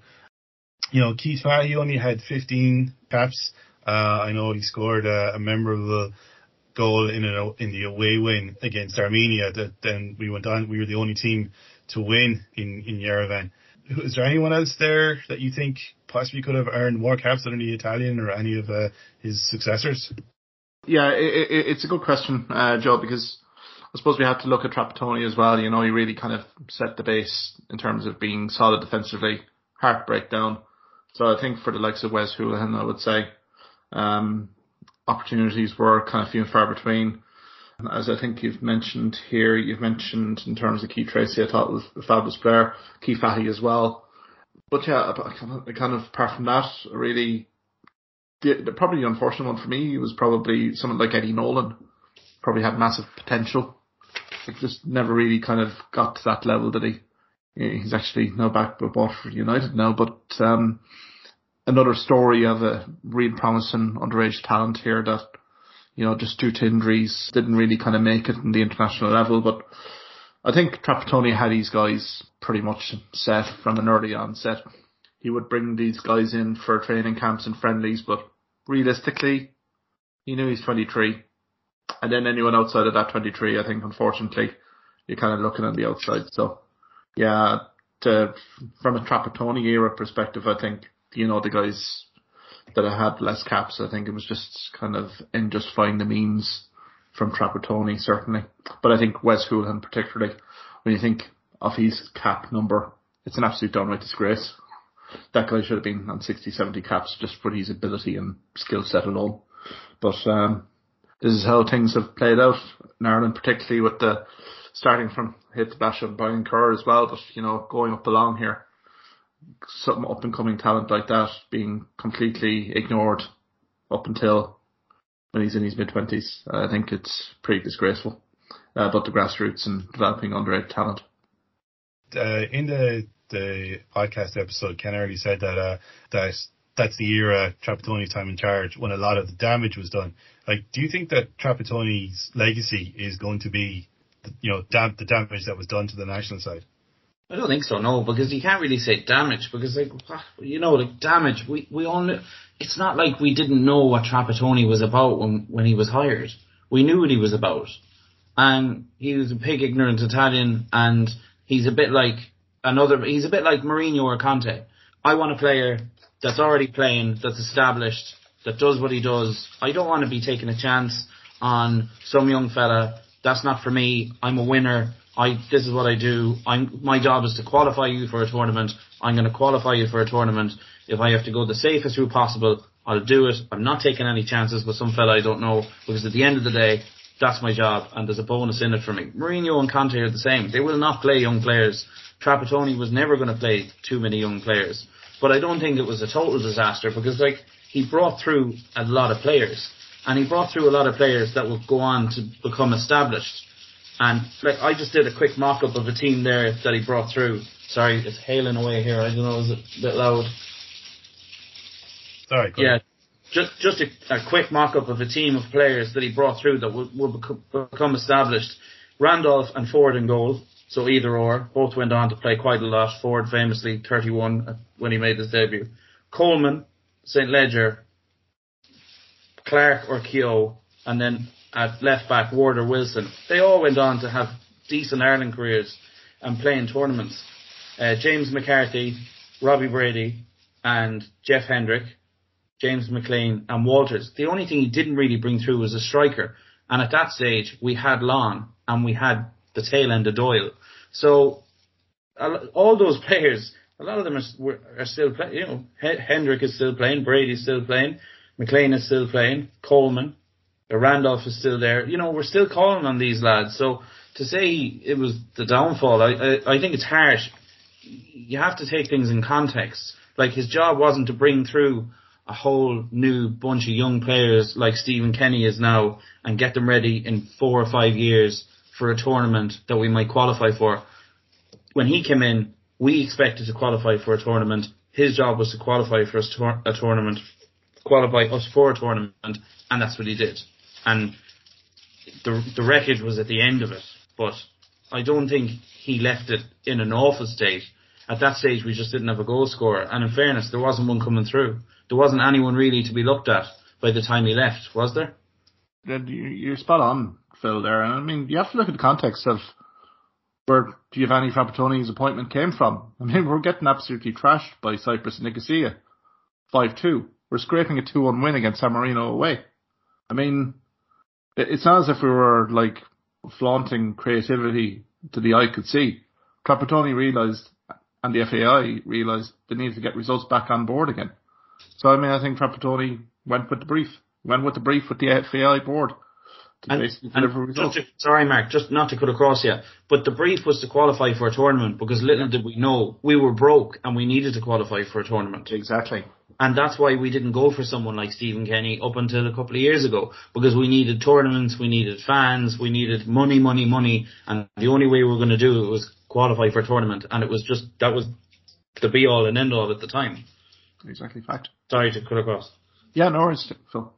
S1: You know, Keith Fahey only had 15 caps. Uh, I know he scored a, a memorable goal in a, in the away win against Armenia. That then we went on. We were the only team to win in in Yerevan. Is there anyone else there that you think possibly could have earned more caps than the Italian or any of uh, his successors?
S3: Yeah, it, it, it's a good question, uh, Joe, because I suppose we have to look at Trapattoni as well. You know, he really kind of set the base in terms of being solid defensively, heartbreak down. So I think for the likes of Wes Hoolahan, I would say, um, opportunities were kind of few and far between. As I think you've mentioned here, you've mentioned in terms of Keith Treacy, I thought was a fabulous player. Keith Fahey as well. But yeah, kind of apart from that, really, the, the, probably the unfortunate one for me was probably someone like Eddie Nolan. Probably had massive potential. It just never really kind of got to that level that he. He's actually now back with Waterford United now, but um, another story of a real promising underage talent here that, you know, just due to injuries didn't really kind of make it in the international level. But I think Trapattoni had these guys pretty much set from an early onset. He would bring these guys in for training camps and friendlies, but realistically, he knew he's 23. And then anyone outside of that 23, I think, unfortunately, you're kind of looking on the outside. So, yeah, to, from a Trapattoni era perspective, I think you know, the guys that had less caps. I think it was just kind of in just finding the means from Trapattoni, certainly. But I think Wes Hoolahan particularly, when you think of his cap number, it's an absolute downright disgrace. That guy should have been on 60, 70 caps just for his ability and skill set alone. But um, this is how things have played out in Ireland, particularly with the starting from hit the bash of Brian Kerr as well, but you know, going up along here some up and coming talent like that being completely ignored up until when he's in his mid twenties. I think it's pretty disgraceful. Uh, about the grassroots and developing underage talent.
S1: Uh, in the the podcast episode, Ken Early said that uh, that that's the era Trapattoni's time in charge when a lot of the damage was done. Like, do you think that Trapattoni's legacy is going to be, you know, dam- the damage that was done to the national side?
S2: I don't think so, no, because you can't really say damage because, like, ah, you know, like damage. We we all only. It's not like we didn't know what Trapattoni was about when when he was hired. We knew what he was about, and he was a pig ignorant Italian, and he's a bit like another. He's a bit like Mourinho or Conte. I want a player that's already playing, that's established, that does what he does. I don't want to be taking a chance on some young fella. That's not for me. I'm a winner. I this is what I do. I'm my job is to qualify you for a tournament. I'm going to qualify you for a tournament. If I have to go the safest route possible, I'll do it. I'm not taking any chances with some fella I don't know because at the end of the day, that's my job and there's a bonus in it for me. Mourinho and Conte are the same. They will not play young players. Trapattoni was never going to play too many young players. But I don't think it was a total disaster because like he brought through a lot of players and he brought through a lot of players that will go on to become established. And like I just did a quick mock up of a team there that he brought through. Sorry, it's hailing away here. I don't know, is it a bit loud?
S1: Sorry.
S2: Yeah, just just a, a quick mock up of a team of players that he brought through that will, will become established. Randolph and Forde in goal, so either or. Both went on to play quite a lot. Forde famously 31 when he made his debut. Coleman, St. Ledger, Clark or Keogh, and then at left back, Ward or Wilson, they all went on to have decent Ireland careers and playing tournaments. Uh, James McCarthy, Robbie Brady, and Jeff Hendrick, James McClean, and Walters. The only thing he didn't really bring through was a striker. And at that stage, we had Long and we had the tail end of Doyle. So all those players, a lot of them are, are still playing. You know, Hendrick is still playing, Brady's still playing, McLean is still playing, Coleman, Uh, Randolph is still there. You know, we're still calling on these lads. So to say it was the downfall, I, I, I think it's harsh. You have to take things in context. Like his job wasn't to bring through a whole new bunch of young players like Stephen Kenny is now and get them ready in four or five years for a tournament that we might qualify for. When he came in, we expected to qualify for a tournament. His job was to qualify for a, tournament, qualify us for a tournament, and that's what he did. And the the wreckage was at the end of it, but I don't think he left it in an awful state. At that stage, we just didn't have a goal scorer, and in fairness, there wasn't one coming through. There wasn't anyone really to be looked at by the time he left, was there?
S3: You're spot on, Phil. There, and I mean, you have to look at the context of where Giovanni Trapattoni's appointment came from. I mean, we're getting absolutely trashed by Cyprus and Nicosia. 5-2. We're scraping a 2-1 win against San Marino away. I mean, it's not as if we were like flaunting creativity to the eye could see. Trapattoni realised and the FAI realised they needed to get results back on board again. So I mean, I think Trapattoni went with the brief, went with the brief with the FAI board
S2: and, results. To, sorry, Mark, just not to cut across you, but the brief was to qualify for a tournament because little did we know we were broke and we needed to qualify for a tournament.
S3: Exactly.
S2: And that's why we didn't go for someone like Stephen Kenny up until a couple of years ago because we needed tournaments, we needed fans, we needed money, money, money, and the only way we were going to do it was qualify for a tournament, and it was just that was the be all and end all at the time.
S3: Exactly, fact.
S2: Sorry to cut across.
S3: Yeah, no worries, Phil.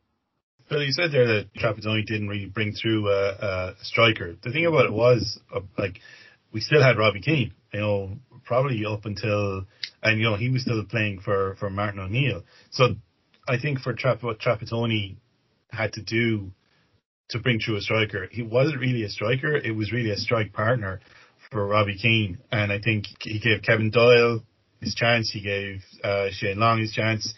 S1: Phil, you said there that Trapattoni didn't really bring through a, a striker. The thing about it was, uh, like, we still had Robbie Keane, you know, probably up until, and you know, he was still playing for, for Martin O'Neill. So I think for what Trapattoni had to do to bring through a striker, he wasn't really a striker, it was really a strike partner for Robbie Keane. And I think he gave Kevin Doyle his chance, he gave uh, Shane Long his chance,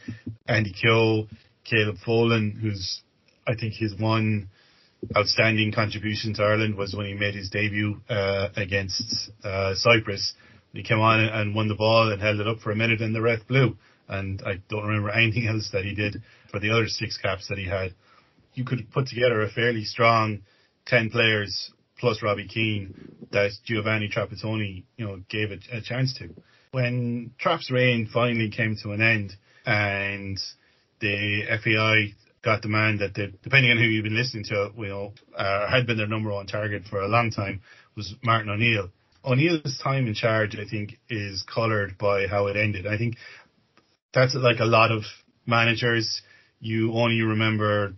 S1: Andy Keogh, Caleb Folan, who's I think his one outstanding contribution to Ireland was when he made his debut uh, against uh, Cyprus. He came on and won the ball and held it up for a minute and the ref blew. And I don't remember anything else that he did for the other six caps that he had. You could put together a fairly strong 10 players plus Robbie Keane that Giovanni Trapattoni, you know, gave a, a chance to. When Trapp's reign finally came to an end and the FAI got the man that depending on who you've been listening to, you know, uh, had been their number one target for a long time was Martin O'Neill. O'Neill's time in charge, I think, is coloured by how it ended. I think that's like a lot of managers. You only remember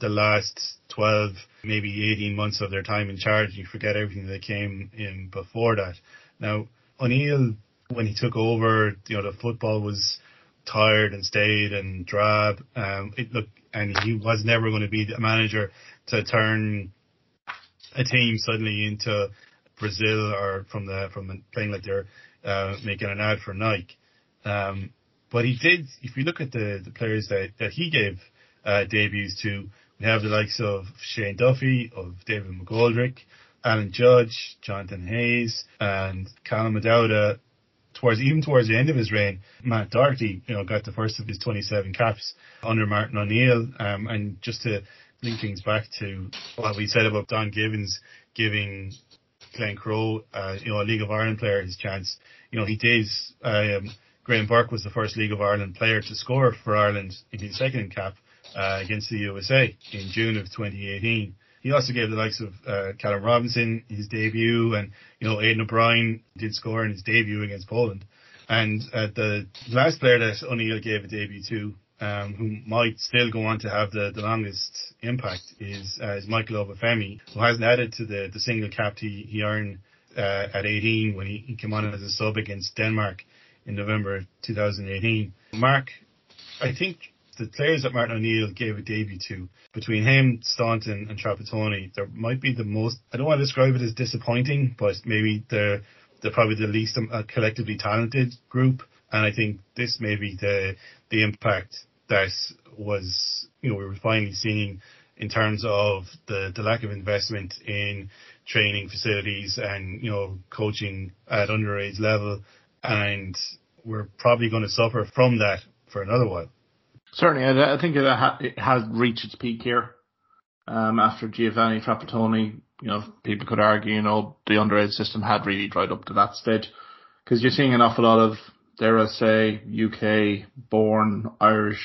S1: the last 12, maybe 18 months of their time in charge. You forget everything that came in before that. Now, O'Neill, when he took over, you know, the football was tired and stayed and drab. Um, it looked, and he was never going to be a manager to turn a team suddenly into Brazil or from the from playing like they're uh, making an ad for Nike. Um, but he did. If you look at the the players that that he gave uh, debuts to, we have the likes of Shane Duffy, of David McGoldrick, Alan Judge, Jonathan Hayes, and Callum O'Dowda towards even towards the end of his reign, Matt Doherty, you know, got the first of his 27 caps under Martin O'Neill. Um, and just to link things back to what we said about Don Givens giving Glen Crowe, uh, you know, a League of Ireland player his chance. You know, he did. Um, Graham Burke was the first League of Ireland player to score for Ireland in his second cap uh, against the USA in June of 2018. He also gave the likes of uh, Callum Robinson his debut, and you know Aiden O'Brien did score in his debut against Poland. And uh, the last player that O'Neill gave a debut to, um, who might still go on to have the, the longest impact, is, uh, is Michael Obafemi, who hasn't added to the, the single cap he, he earned uh, at 18 when he, he came on as a sub against Denmark in November 2018. Mark, I think the players that Martin O'Neill gave a debut to, between him, Staunton, and Trapattoni, there might be the most. I don't want to describe it as disappointing, but maybe they're they're probably the least um, uh, collectively talented group. And I think this may be the the impact that was you know we were finally seeing in terms of the the lack of investment in training facilities and you know coaching at underage level, and we're probably going to suffer from that for another while.
S3: Certainly, I, think it, ha- it, has reached its peak here. Um, after Giovanni Trapattoni, you know, people could argue, you know, the underage system had really dried up to that stage because you're seeing an awful lot of, dare I say, UK born Irish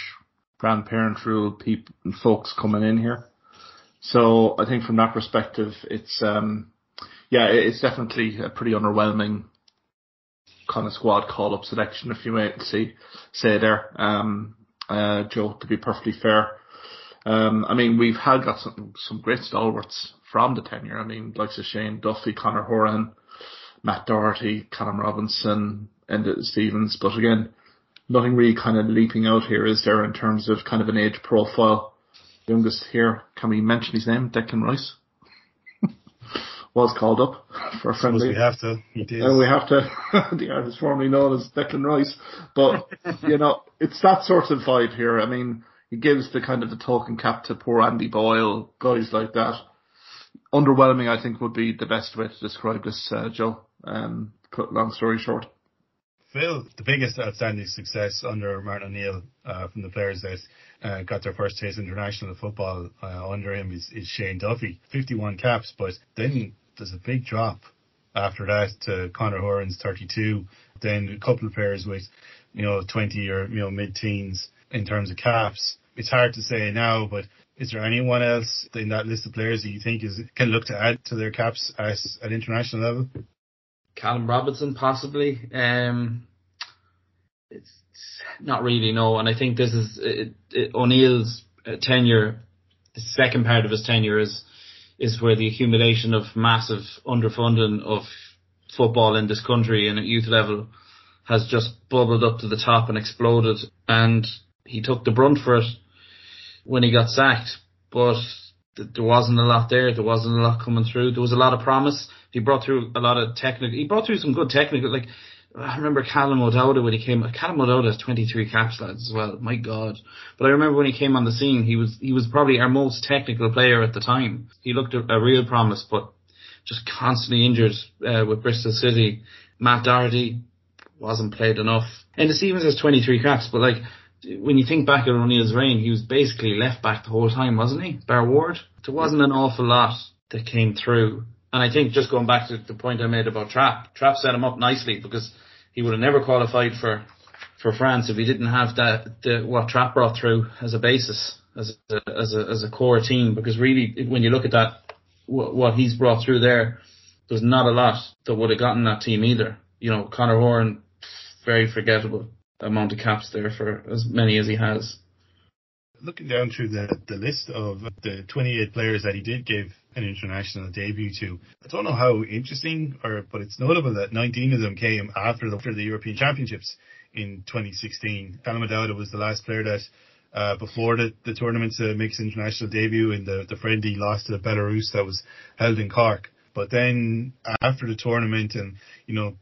S3: grandparent rule people folks coming in here. So I think from that perspective, it's um, yeah, it's definitely a pretty underwhelming kind of squad call up selection, if you may see say there. Um, uh, Joe, to be perfectly fair. Um, I mean, we've had got some some great stalwarts from the tenure. I mean, like Shane Duffy, Conor Hourihane, Matt Doherty, Callum Robinson, and Stevens. But again, nothing really kind of leaping out here, is there, in terms of kind of an age profile? Youngest here, can we mention his name? Declan Rice was called up for a friendly.
S1: We have to. He did.
S3: And we have to. the artist formerly known as Declan Rice, but you know, it's that sort of vibe here. I mean, he gives the kind of the talking cap to poor Andy Boyle, guys like that. Underwhelming, I think, would be the best way to describe this, uh, Joe. Um, long story short.
S1: Phil, the biggest outstanding success under Martin O'Neill uh, from the players that uh, got their first taste international football uh, under him is, is Shane Duffy, 51 caps, but then there's a big drop after that to Conor Hourihane's 32. Then a couple of players with, you know, 20 or, you know, mid-teens in terms of caps. It's hard to say now, but is there anyone else in that list of players that you think is can look to add to their caps at, at international level?
S2: Callum Robinson, possibly. Um, it's not really no, and I think this is it, it, O'Neill's tenure. The second part of his tenure is is where the accumulation of massive underfunding of football in this country and at youth level has just bubbled up to the top and exploded. And he took the brunt for it when he got sacked, but there wasn't a lot there. There wasn't a lot coming through. There was a lot of promise. He brought through a lot of technical. He brought through some good technical. Like I remember Callum O'Dowda when he came. Callum O'Dowda has 23 caps, lads, as well. My God! But I remember when he came on the scene, he was he was probably our most technical player at the time. He looked a, a real promise, but just constantly injured uh, with Bristol City. Matt Doherty wasn't played enough. And the Stevens has 23 caps, but like when you think back at O'Neill's reign, he was basically left back the whole time, wasn't he? Bar Ward. There wasn't an awful lot that came through. And I think just going back to the point I made about Trap, Trap set him up nicely because he would have never qualified for for France if he didn't have that the, what Trapp brought through as a basis as a, as a as a core team. Because really, when you look at that, what, he's brought through there, there's not a lot that would have gotten that team either. You know, Conor Hourihane, very forgettable amount of caps there for as many as he has.
S1: Looking down through the, the list of the 28 players that he did give an international debut to. I don't know how interesting, or but it's notable that 19 of them came after the, after the European Championships in 2016. Callum was the last player that uh, before the, the tournament to make his international debut in the, the friendly lost to Belarus that was held in Cork. But then after the tournament and, you know,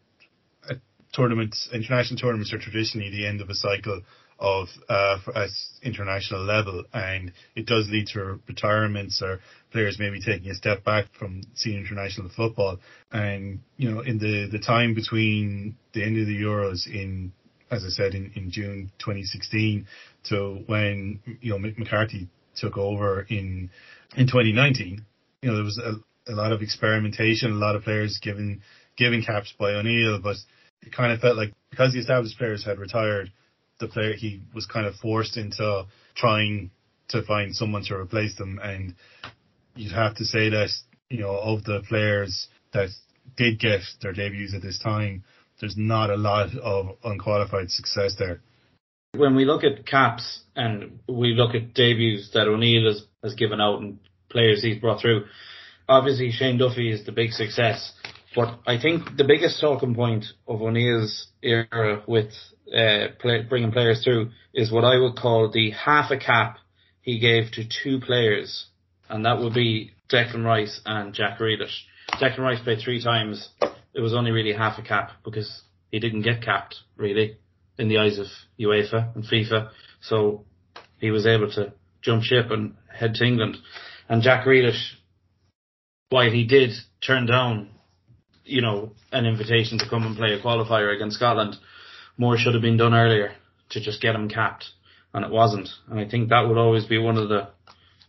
S1: tournaments, international tournaments are traditionally the end of a cycle of uh, at international level, and it does lead to retirements or players maybe taking a step back from senior international football. And you know, in the the time between the end of the Euros in, as I said, in, in June 2016 to when you know McCarthy took over in in 2019, you know, there was a, a lot of experimentation, a lot of players given given caps by O'Neill, but it kind of felt like because the established players had retired the player he was kind of forced into trying to find someone to replace them. And you'd have to say that you know of the players that did get their debuts at this time there's not a lot of unqualified success there.
S2: When we look at caps and we look at debuts that O'Neill has, has given out and players he's brought through obviously Shane Duffy is the big success But I think the biggest talking point of O'Neill's era with uh, play, bringing players through is what I would call the half a cap he gave to two players, and that would be Declan Rice and Jack Grealish. Declan Rice played three times. It was only really half a cap because he didn't get capped really in the eyes of UEFA and FIFA. So he was able to jump ship and head to England. And Jack Grealish, while he did turn down, you know, an invitation to come and play a qualifier against Scotland, more should have been done earlier to just get him capped, and it wasn't. And I think that would always be one of the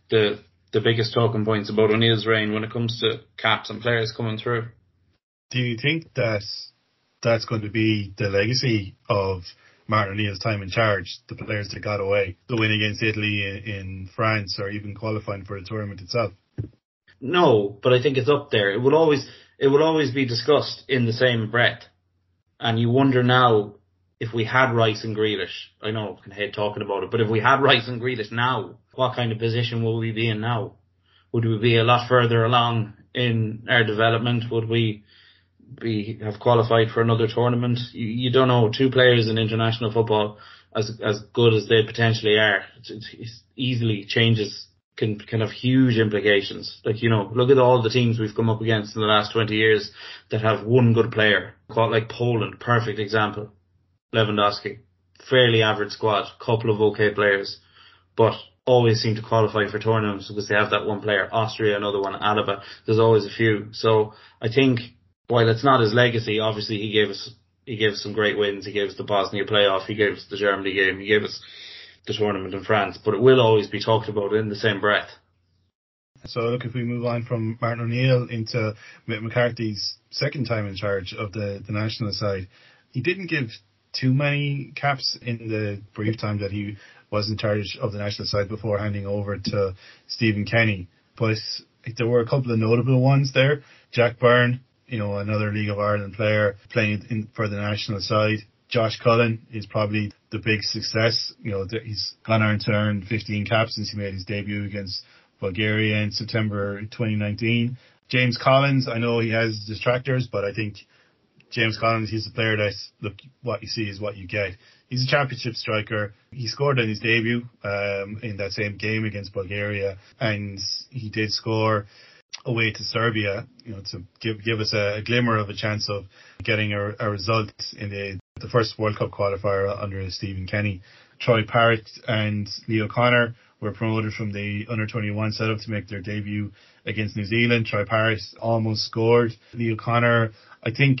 S2: the the biggest talking points about O'Neill's reign when it comes to caps and players coming through.
S1: Do you think that that's going to be the legacy of Martin O'Neill's time in charge, the players that got away, the win against Italy in, in France, or even qualifying for the tournament itself?
S2: No, but I think it's up there. It will always it will always be discussed in the same breath, and you wonder now if we had Rice and Grealish. I know I can hate talking about it, but if we had Rice and Grealish now, what kind of position will we be in now? Would we be a lot further along in our development? Would we be have qualified for another tournament? You, you don't know. Two players in international football, as as good as they potentially are, it easily changes. Can can have huge implications. Like you know, look at all the teams we've come up against in the last twenty years that have one good player. Like Poland, perfect example. Lewandowski, fairly average squad, couple of okay players, but always seem to qualify for tournaments because they have that one player. Austria, another one, Alaba. There's always a few. So I think while it's not his legacy, obviously he gave us he gave us some great wins. He gave us the Bosnia playoff. He gave us the Germany game. He gave us the tournament in France. But it will always be talked about in the same breath.
S1: So look, if we move on from Martin O'Neill into Mick McCarthy's second time in charge of the, the national side, he didn't give too many caps in the brief time that he was in charge of the national side before handing over to Stephen Kenny. But there were a couple of notable ones there. Jack Byrne, you know, another League of Ireland player playing in, for the national side. Josh Cullen is probably the big success. You know, he's gone on to earn 15 caps since he made his debut against Bulgaria in September 2019. James Collins, I know he has distractors, but I think James Collins, he's a player that look what you see is what you get. He's a championship striker. He scored in his debut um, in that same game against Bulgaria, and he did score away to Serbia. You know, to give give us a, a glimmer of a chance of getting a, a result in the the first World Cup qualifier under Stephen Kenny. Troy Parrott and Lee O'Connor were promoted from the under 21 setup to make their debut against New Zealand. Troy Parrott almost scored. Lee O'Connor, I think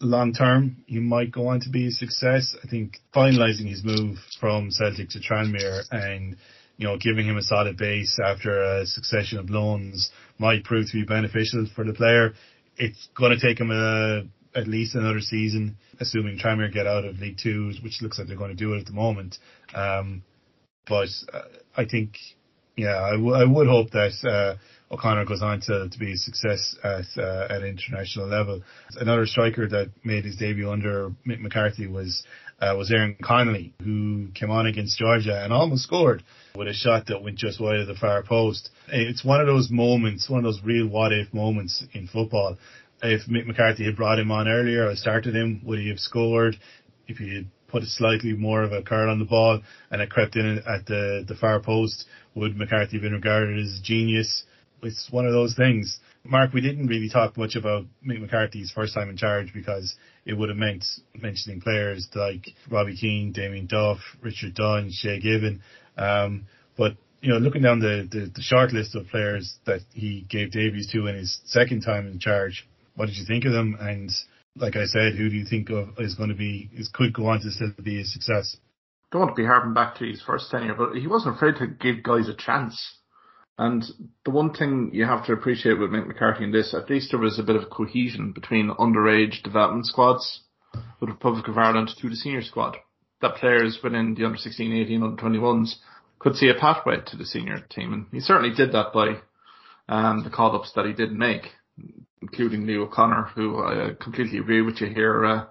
S1: long term, he might go on to be a success. I think finalising his move from Celtic to Tranmere and you know giving him a solid base after a succession of loans might prove to be beneficial for the player. It's going to take him a, at least another season, assuming Tranmere get out of League Two, which looks like they're going to do it at the moment. Um, but uh, I think, yeah, I, w- I would hope that. Uh, O'Connor goes on to, to be a success at uh, at international level. Another striker that made his debut under Mick McCarthy was uh, was Aaron Connolly, who came on against Georgia and almost scored with a shot that went just wide of the far post. It's one of those moments, one of those real what if moments in football. If Mick McCarthy had brought him on earlier or started him, would he have scored? If he had put a slightly more of a curl on the ball and it crept in at the, the far post, would McCarthy have been regarded as genius? it's one of those things. Mark, we didn't really talk much about Mick McCarthy's first time in charge because it would have meant mentioning players like Robbie Keane, Damien Duff, Richard Dunne, Shay Given. Um, but you know, looking down the, the, the short list of players that he gave debuts to in his second time in charge, what did you think of them? And like I said, who do you think of is going to be is could go on to still be a success?
S3: Don't want to be harping back to his first tenure, but he wasn't afraid to give guys a chance. And the one thing you have to appreciate with Mick McCarthy in this, at least there was a bit of cohesion between underage development squads with Republic of Ireland to the senior squad. That players within the under 16, 18, under 21s could see a pathway to the senior team. And he certainly did that by um, the call ups that he did make, including Lee O'Connor, who I completely agree with you here. Uh,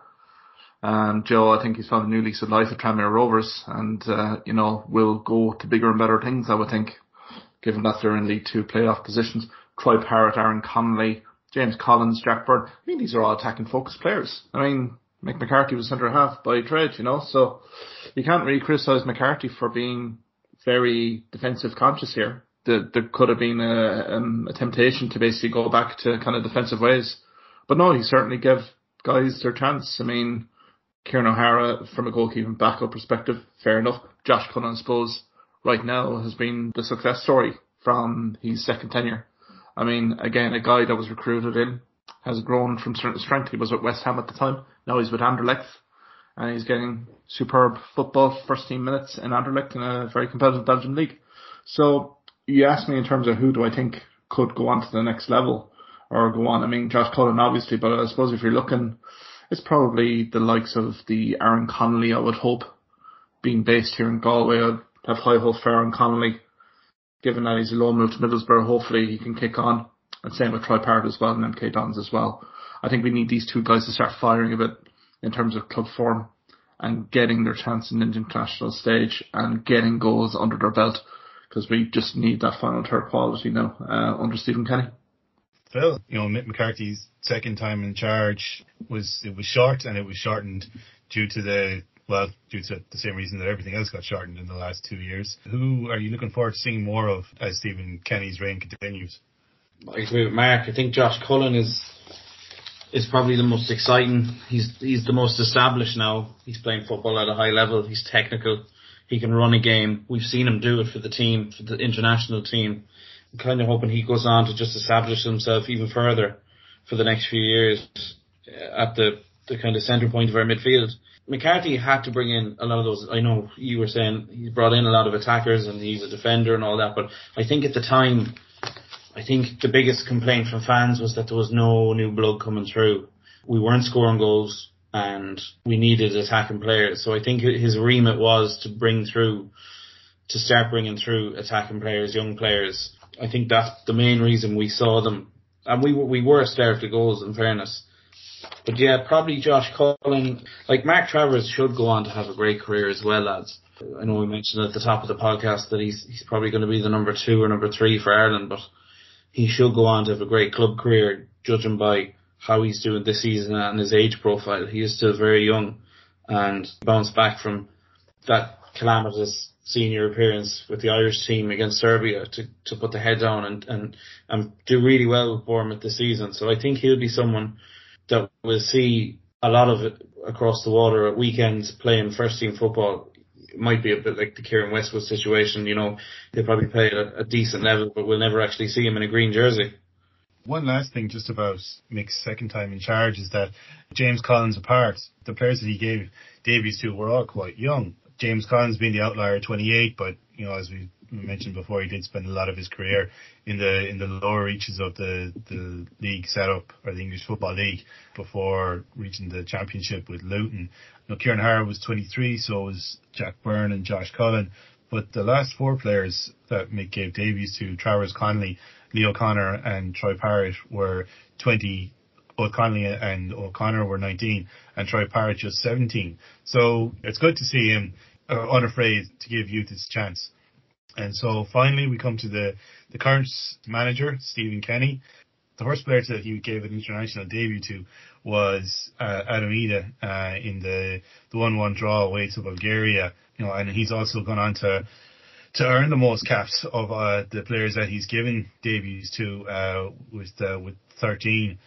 S3: and Joe, I think he's found a new lease of life at Tranmere Rovers and, uh, you know, will go to bigger and better things, I would think given that they're in League Two playoff positions. Troy Parrott, Aaron Connolly, James Collins, Jack Byrne. I mean, these are all attacking focused players. I mean, Mick McCarthy was centre half by trade, you know, so you can't really criticise McCarthy for being very defensive conscious here. There, there could have been a, um, a temptation to basically go back to kind of defensive ways. But no, he certainly gave guys their chance. I mean, Kieran O'Hara, from a goalkeeping backup perspective, fair enough. Josh Cullen, I suppose, right now has been the success story from his second tenure. I mean, again, a guy that was recruited in has grown from strength strength. He was with West Ham at the time. Now he's with Anderlecht and he's getting superb football first team minutes in Anderlecht in a very competitive Belgian league. So you asked me in terms of who do I think could go on to the next level or go on. I mean, Josh Cullen obviously, but I suppose if you're looking, it's probably the likes of the Aaron Connolly, I would hope, being based here in Galway. I'd have high hopes for Aaron Connolly given that he's a loan move to Middlesbrough, hopefully he can kick on. And same with Troy Parrott as well and MK Dons as well. I think we need these two guys to start firing a bit in terms of club form and getting their chance in the international stage and getting goals under their belt because we just need that final third quality now uh, under Stephen Kenny.
S1: Phil, you know, Mick McCarthy's second time in charge was it was short and it was shortened due to the well, due to the same reason that everything else got shortened in the last two years. Who are you looking forward to seeing more of as Stephen Kenny's reign continues?
S2: I agree with Mark. I think Josh Cullen is is probably the most exciting. He's he's the most established now. He's playing football at a high level. He's technical. He can run a game. We've seen him do it for the team, for the international team. I'm kind of hoping he goes on to just establish himself even further for the next few years uh, at the the kind of centre point of our midfield. McCarthy had to bring in a lot of those. I know you were saying he brought in a lot of attackers and he's a defender and all that, but I think at the time, I think the biggest complaint from fans was that there was no new blood coming through. We weren't scoring goals and we needed attacking players. So I think his remit was to bring through, to start bringing through attacking players, young players. I think that's the main reason we saw them. And we were, we were starved of goals in fairness. But yeah, probably Josh Cullen. Like Mark Travers should go on to have a great career as well, lads. I know we mentioned at the top of the podcast that he's he's probably going to be the number two or number three for Ireland, but he should go on to have a great club career, judging by how he's doing this season and his age profile. He is still very young and bounced back from that calamitous senior appearance with the Irish team against Serbia to, to put the head down and, and, and do really well with Bournemouth this season. So I think he'll be someone that we'll see a lot of it across the water at weekends playing first team football. It might be a bit like the Keiren Westwood situation, you know, he'll probably play at a decent level, but we'll never actually see him in a green jersey.
S1: One last thing just about Mick's second time in charge is that James Collins apart, the players that he gave Davies to were all quite young. James Collins being the outlier 28, but you know, as we mentioned before, he did spend a lot of his career in the in the lower reaches of the the league setup or the English Football League before reaching the championship with Luton. Now, Kieran O'Hara was 23, so was Jack Byrne and Josh Cullen. But the last four players that Mick gave debuts to, Travers Connolly, Lee O'Connor and Troy Parrott were 20 both Connolly and O'Connor were 19 and Troy Parrott just 17. So it's good to see him uh, unafraid to give youth his chance. And so finally we come to the, the current manager, Stephen Kenny. The first player that he gave an international debut to was uh, Adam Idah uh, in the the one one draw away to Bulgaria. You know, and he's also gone on to to earn the most caps of uh, the players that he's given debuts to uh, with uh, with 13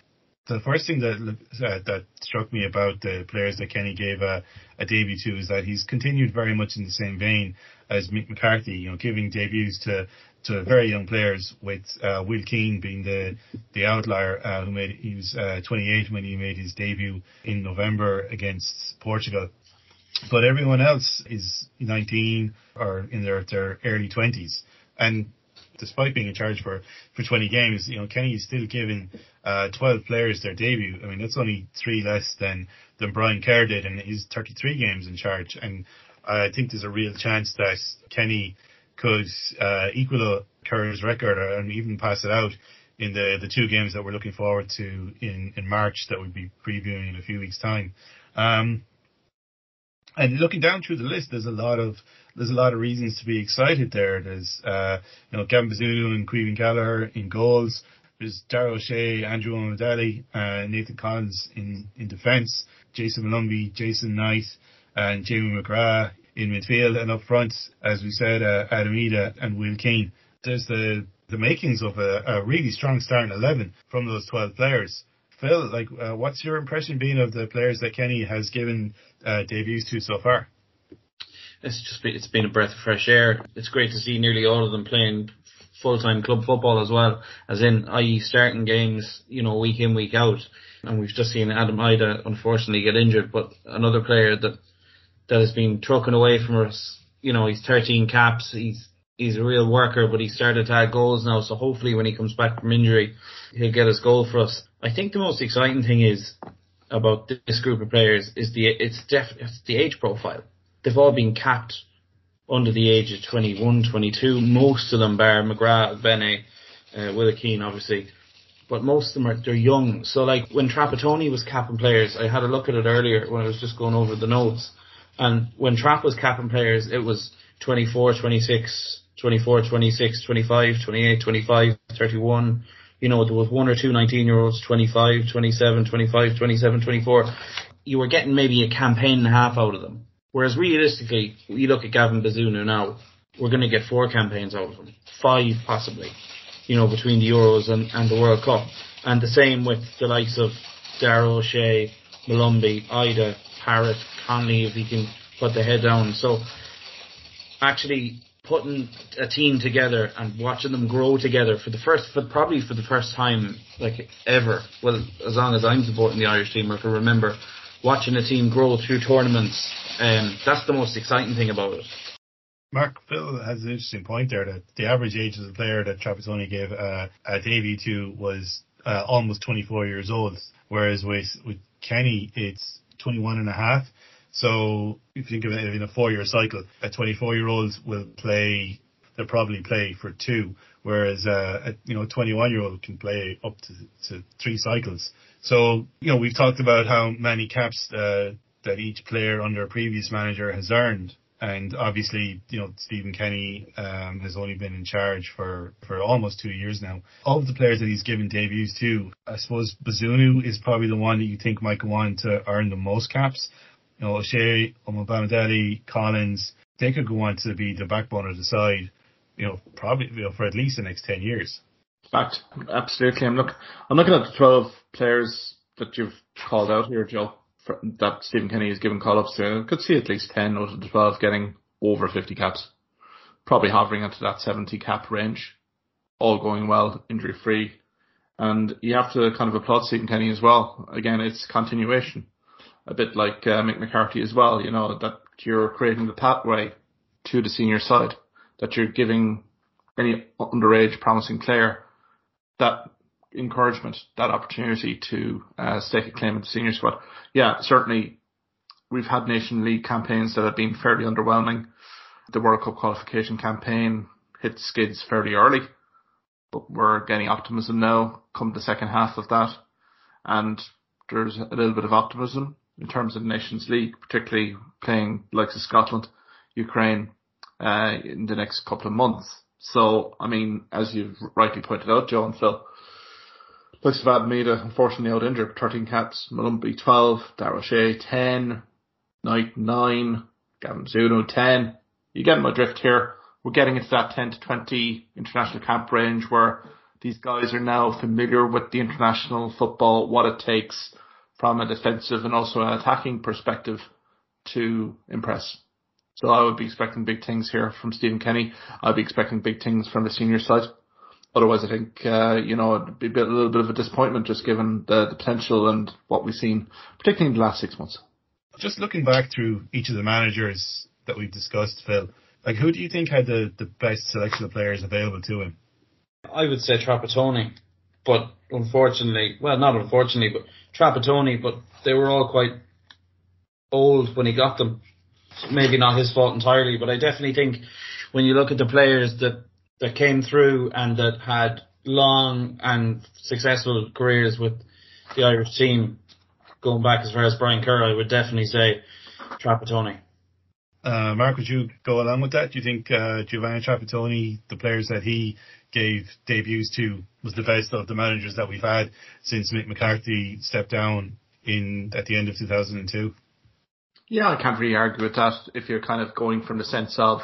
S1: the first thing that uh, that struck me about the players that Kenny gave a, a, debut to is that he's continued very much in the same vein as Mick McCarthy, you know, giving debuts to to very young players, with uh, Will Keane being the the outlier uh, who made he was uh, 28 when he made his debut in November against Portugal. But everyone else is 19 or in their their early 20s, and despite being in charge for, for 20 games, you know, Kenny is still giving uh, 12 players their debut. I mean, that's only three less than, than Brian Kerr did, and he's 33 games in charge. And I think there's a real chance that Kenny could uh, equal Kerr's record and even pass it out in the, the two games that we're looking forward to in, in March that we'll be previewing in a few weeks' time. Um, and looking down through the list, there's a lot of there's a lot of reasons to be excited there. There's uh, you know Gavin Bazunu and Caoimhín Kelleher in goals. There's Dara O'Shea, Andrew Omobamidele, uh, Nathan Collins in, in defence, Jason Molumby, Jason Knight, and Jamie McGrath in midfield and up front, as we said, uh, Adam Idah and Will Keane. There's the, the makings of a, a really strong starting 11 from those 12 players. Phil, like, uh, what's your impression being of the players that Kenny has given uh, debuts to so far?
S2: It's just been, it's been a breath of fresh air. It's great to see nearly all of them playing full-time club football as well, as in, i.e. starting games, you know, week in, week out. And we've just seen Adam Idah unfortunately get injured, but another player that, that has been trucking away from us, you know, he's 13 caps, he's, he's a real worker, but he started to add goals now, so hopefully when he comes back from injury, he'll get his goal for us. I think the most exciting thing is, about this group of players is the, it's def, it's the age profile. They've all been capped under the age of 21, 22. Most of them, bar McGrath, Bene, uh, Will Keane, obviously. But most of them are, they're young. So like when Trapattoni was capping players, I had a look at it earlier when I was just going over the notes. And when Trapp was capping players, it was 24, 26, 24, 26, 25, 28, 25, 31. You know, there was one or two 19 year olds, 25, 27, 25, 27, 24. You were getting maybe a campaign and a half out of them. Whereas realistically, you look at Gavin Bazunu now, we're going to get four campaigns out of him, five possibly, you know, between the Euros and, and the World Cup. And the same with the likes of Dara O'Shea, Molumby, Idah, Parrott, Connolly, if he can put the head down. So actually putting a team together and watching them grow together for the first, for probably for the first time like ever. Well, as long as I'm supporting the Irish team, or can remember watching a team grow through tournaments um, that's the most exciting thing about it.
S1: Mark Phil has an interesting point there that the average age of the player that Trapattoni gave uh, a debut to was uh, almost 24 years old, whereas with with Kenny it's 21 and a half. So if you think of it in a four year cycle, a 24 year old will play, they'll probably play for two, whereas uh, a you know 21 year old can play up to, to three cycles. So you know we've talked about how many caps uh, that each player under a previous manager has earned. And obviously, you know, Stephen Kenny um, has only been in charge for, for almost two years now. Of the players that he's given debuts to, I suppose Bazunu is probably the one that you think might go on to earn the most caps. You know, O'Shea, Omobamidele, Collins, they could go on to be the backbone of the side, you know, probably you know, for at least the next 10 years.
S3: Fact. Absolutely. I'm look, I'm looking at the 12 players that you've called out here, Joe that Stephen Kenny has given call ups to. I could see at least 10 out of the 12 getting over 50 caps. Probably hovering into that 70 cap range. All going well, injury free. And you have to kind of applaud Stephen Kenny as well. Again, it's continuation. A bit like uh, Mick McCarthy as well, you know, that you're creating the pathway to the senior side. That you're giving any underage promising player that encouragement, that opportunity to uh, stake a claim in the senior squad. Yeah, certainly we've had Nation League campaigns that have been fairly underwhelming. The World Cup qualification campaign hit skids fairly early, but we're getting optimism now come the second half of that. And there's a little bit of optimism in terms of Nations League, particularly playing likes of Scotland, Ukraine, uh, in the next couple of months. So, I mean, as you've rightly pointed out, Joe and Phil, Looks of Adam Idah, unfortunately out injured, 13 caps, Molumby 12, Dara O'Shea 10, Knight 9, Gavin Bazunu 10. You get my drift here. We're getting into that 10 to 20 international camp range where these guys are now familiar with the international football, what it takes from a defensive and also an attacking perspective to impress. So I would be expecting big things here from Stephen Kenny. I'd be expecting big things from the senior side. Otherwise, I think uh, you know it'd be a, bit, a little bit of a disappointment just given the, the potential and what we've seen, particularly in the last six months.
S1: Just looking back through each of the managers that we've discussed, Phil, like who do you think had the, the best selection of players available to him?
S2: I would say Trapattoni, but unfortunately, well, not unfortunately, but Trapattoni, but they were all quite old when he got them. Maybe not his fault entirely, but I definitely think when you look at the players that that came through and that had long and successful careers with the Irish team, going back as far as Brian Kerr, I would definitely say Trapattoni.
S1: Uh, Mark, would you go along with that? Do you think uh, Giovanni Trapattoni, the players that he gave debuts to, was the best of the managers that we've had since Mick McCarthy stepped down in at the end of 2002?
S3: Yeah, I can't really argue with that. If you're kind of going from the sense of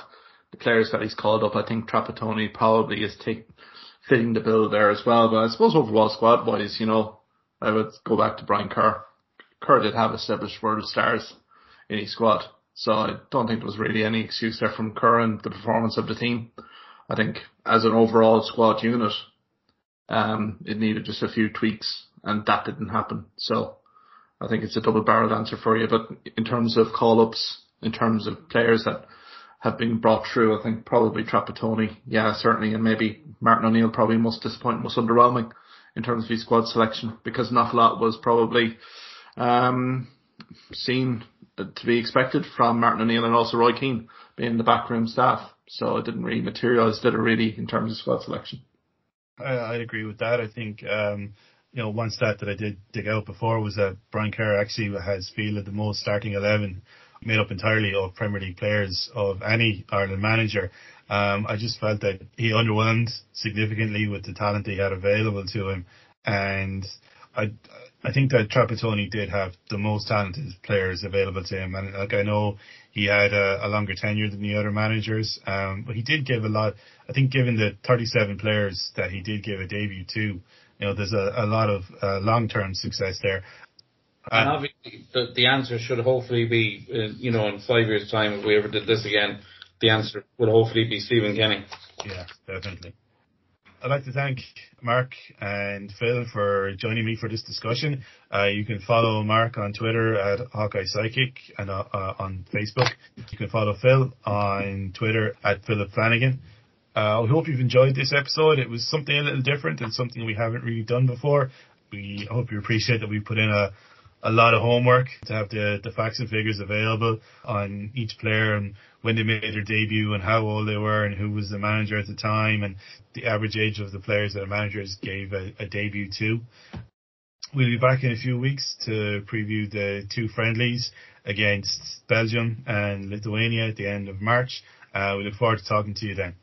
S3: the players that he's called up, I think Trapattoni probably is take, fitting the bill there as well. But I suppose overall squad wise, you know, I would go back to Brian Kerr. Kerr did have established world stars in his squad. So I don't think there was really any excuse there from Kerr and the performance of the team. I think as an overall squad unit, um, it needed just a few tweaks and that didn't happen. So I think it's a double barreled answer for you. But in terms of call ups, in terms of players that have been brought through, I think probably Trapattoni, yeah, certainly, and maybe Martin O'Neill probably most disappointing, most underwhelming in terms of his squad selection because not a lot was probably um, seen to be expected from Martin O'Neill and also Roy Keane being the backroom staff. So it didn't really materialise, did it really, in terms of squad selection?
S1: I, I'd agree with that. I think, um, you know, one stat that I did dig out before was that Brian Kerr actually has fielded the most starting 11 made up entirely of Premier League players of any Ireland manager. Um, I just felt that he underwhelmed significantly with the talent he had available to him. And I, I think that Trapattoni did have the most talented players available to him, and like I know he had a, a longer tenure than the other managers, um, but he did give a lot. I think given the 37 players that he did give a debut to, you know, there's a, a lot of uh, long-term success there.
S2: And obviously, the, the answer should hopefully be, uh, you know, in five years' time, if we ever did this again, the answer would hopefully be Stephen Kenny.
S1: Yeah, definitely. I'd like to thank Mark and Phil for joining me for this discussion. Uh, you can follow Mark on Twitter at Hawkeye Sidekick and uh, uh, on Facebook. You can follow Phil on Twitter at Philip Flanagan. Uh, I hope you've enjoyed this episode. It was something a little different and something we haven't really done before. We hope you appreciate that we put in a a lot of homework to have the, the facts and figures available on each player and when they made their debut and how old they were and who was the manager at the time and the average age of the players that the managers gave a, a debut to. We'll be back in a few weeks to preview the two friendlies against Belgium and Lithuania at the end of March. Uh, we look forward to talking to you then.